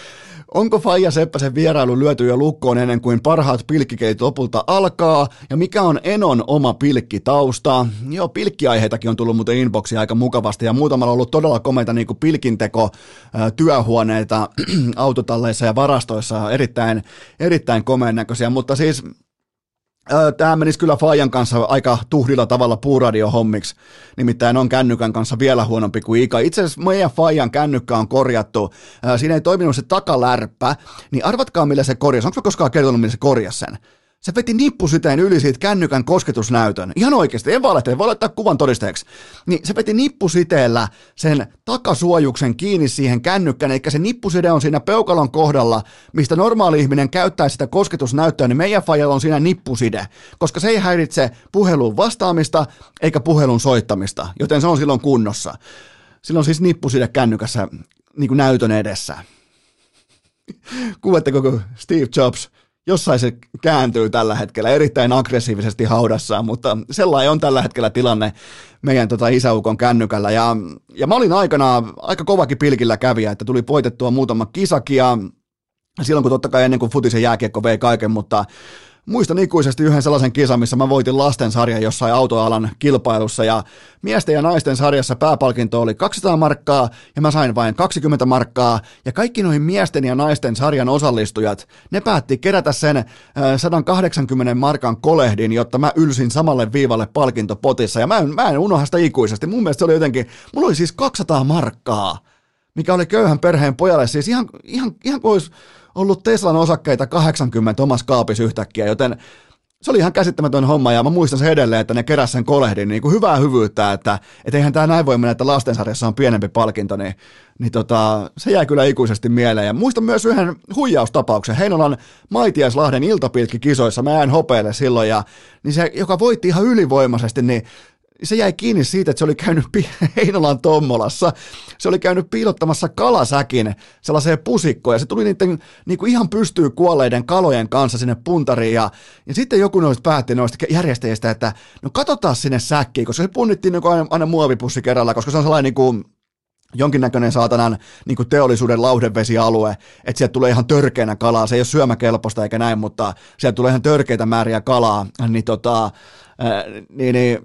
Onko Faija Seppäsen vierailu lyöty jo lukkoon ennen kuin parhaat pilkkikeitit lopulta alkaa? Ja mikä on Enon oma pilkkitausta? Joo, pilkkiaiheitakin on tullut muuten inboxia aika mukavasti ja muutamalla on ollut todella komeita niin kuin pilkinteko työhuoneita autotalleissa ja varastoissa, erittäin, erittäin komeen näköisiä, mutta siis Tämä menisi kyllä Fajan kanssa aika tuhdilla tavalla puuradiohommiksi, nimittäin on kännykän kanssa vielä huonompi kuin Ika. Itse asiassa meidän Fajan kännykkä on korjattu, siinä ei toiminut se takalärppä, niin arvatkaa millä se korjasi. Onko koskaan kertonut, millä se korjasi sen? Se veti nippusiteen yli siitä kännykän kosketusnäytön. Ihan oikeasti, en valehtele, voi laittaa kuvan todisteeksi. Niin se veti nippusiteellä sen takasuojuksen kiinni siihen kännykkään, eli se nippuside on siinä peukalon kohdalla, mistä normaali ihminen käyttää sitä kosketusnäyttöä, niin meidän fajalla on siinä nippuside, koska se ei häiritse puhelun vastaamista eikä puhelun soittamista, joten se on silloin kunnossa. Silloin siis nippuside kännykässä niin kuin näytön edessä. Kuuletteko, kun Steve Jobs jossain se kääntyy tällä hetkellä erittäin aggressiivisesti haudassaan, mutta sellainen on tällä hetkellä tilanne meidän tota isäukon kännykällä. Ja, ja mä olin aikana aika kovakin pilkillä kävijä, että tuli poitettua muutama kisakia, silloin kun totta kai ennen kuin futisen jääkiekko vei kaiken, mutta Muistan ikuisesti yhden sellaisen kisan, missä mä voitin lastensarjan jossain autoalan kilpailussa ja miesten ja naisten sarjassa pääpalkinto oli 200 markkaa ja mä sain vain 20 markkaa. Ja kaikki noihin miesten ja naisten sarjan osallistujat, ne päätti kerätä sen 180 markan kolehdin, jotta mä ylsin samalle viivalle palkintopotissa. Ja mä en, mä en unohda sitä ikuisesti. Mun mielestä se oli jotenkin, mulla oli siis 200 markkaa, mikä oli köyhän perheen pojalle. Siis ihan, ihan, ihan kuin olisi ollut Teslan osakkeita 80 omassa kaapissa yhtäkkiä, joten se oli ihan käsittämätön homma ja mä muistan sen edelleen, että ne keräs sen kolehdin niin kuin hyvää hyvyyttä, että et eihän tämä näin voi mennä, että lastensarjassa on pienempi palkinto, niin, niin tota, se jäi kyllä ikuisesti mieleen. Ja muistan myös yhden huijaustapauksen, Heinolan Maitiaislahden iltapilkkikisoissa, mä en hopeille silloin, ja niin se, joka voitti ihan ylivoimaisesti, niin se jäi kiinni siitä, että se oli käynyt Heinolan Tommolassa. Se oli käynyt piilottamassa kalasäkin sellaiseen pusikkoon ja se tuli niiden niin kuin ihan pystyy kuolleiden kalojen kanssa sinne puntariin ja, ja sitten joku noista päätti noista järjestäjistä, että no katsotaan sinne säkkiin, koska se punnittiin niin aina, aina muovipussi kerralla, koska se on sellainen niin kuin, jonkinnäköinen saatanan niin kuin teollisuuden lauhdevesialue, että sieltä tulee ihan törkeänä kalaa, se ei ole syömäkelpoista eikä näin, mutta sieltä tulee ihan törkeitä määriä kalaa, niin, tota, ää, niin, niin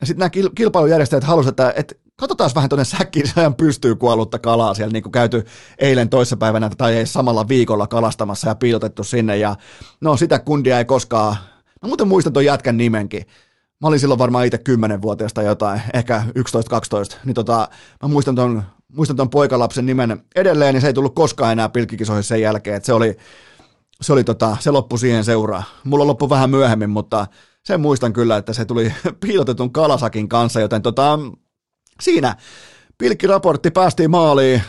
ja sitten nämä kilpailujärjestäjät halusivat, että, että katsotaan vähän tuonne säkkiin, se pystyy kuollutta kalaa siellä, niin kuin käyty eilen toissapäivänä tai ei samalla viikolla kalastamassa ja piilotettu sinne. Ja no sitä kundia ei koskaan, mä muuten muistan tuon jätkän nimenkin. Mä olin silloin varmaan itse 10-vuotiaasta jotain, ehkä 11-12, niin tota, mä muistan ton, muistan ton poikalapsen nimen edelleen, niin se ei tullut koskaan enää pilkkikisoihin sen jälkeen, että se oli, se, oli tota, se loppu siihen seuraa. Mulla loppu vähän myöhemmin, mutta sen muistan kyllä, että se tuli piilotetun Kalasakin kanssa, joten tota, siinä pilkkiraportti päästiin maaliin.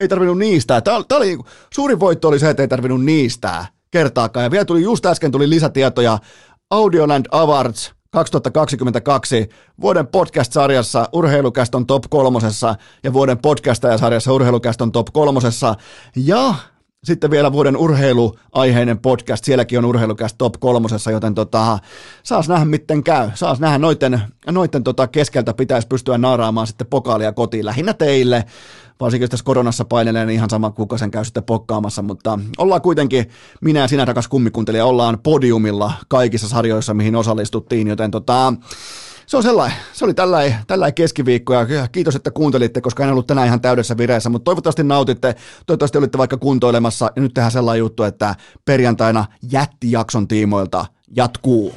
Ei tarvinnut niistää. Tämä, tämä oli, suurin voitto oli se, että ei tarvinnut niistää kertaakaan. Ja vielä tuli just äsken tuli lisätietoja Audioland Awards 2022 vuoden podcast-sarjassa Urheilukäston top kolmosessa ja vuoden podcast-sarjassa Urheilukäston top kolmosessa. Ja sitten vielä vuoden urheiluaiheinen podcast, sielläkin on urheilukäs top kolmosessa, joten tota, saas nähdä miten käy. Saas nähdä noitten, noitten tota keskeltä pitäisi pystyä naaraamaan sitten pokaalia kotiin lähinnä teille, varsinkin jos tässä koronassa painelee, niin ihan sama kuka sen käy sitten pokkaamassa, mutta ollaan kuitenkin, minä ja sinä rakas kummikuntelija, ollaan podiumilla kaikissa sarjoissa, mihin osallistuttiin, joten tota, se on sellainen, se oli tällainen, tällainen keskiviikko ja kiitos, että kuuntelitte, koska en ollut tänään ihan täydessä vireessä, mutta toivottavasti nautitte, toivottavasti olitte vaikka kuntoilemassa ja nyt tehdään sellainen juttu, että perjantaina jättijakson tiimoilta jatkuu.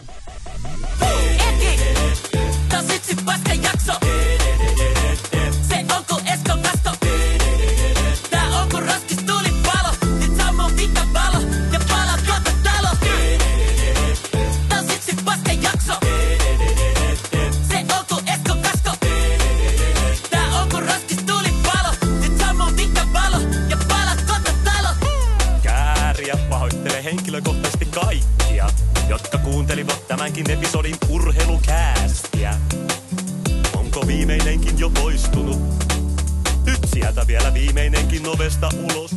jotka kuuntelivat tämänkin episodin urheilukäästiä. Onko viimeinenkin jo poistunut? Nyt sieltä vielä viimeinenkin ovesta ulos.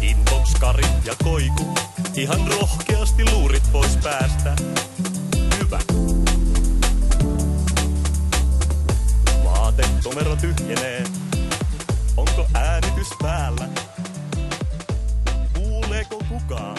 Inbox, Kari ja Koiku, ihan rohkeasti luurit pois päästä. Hyvä. Vaate komero tyhjenee. Onko äänitys päällä? Kuuleeko kukaan?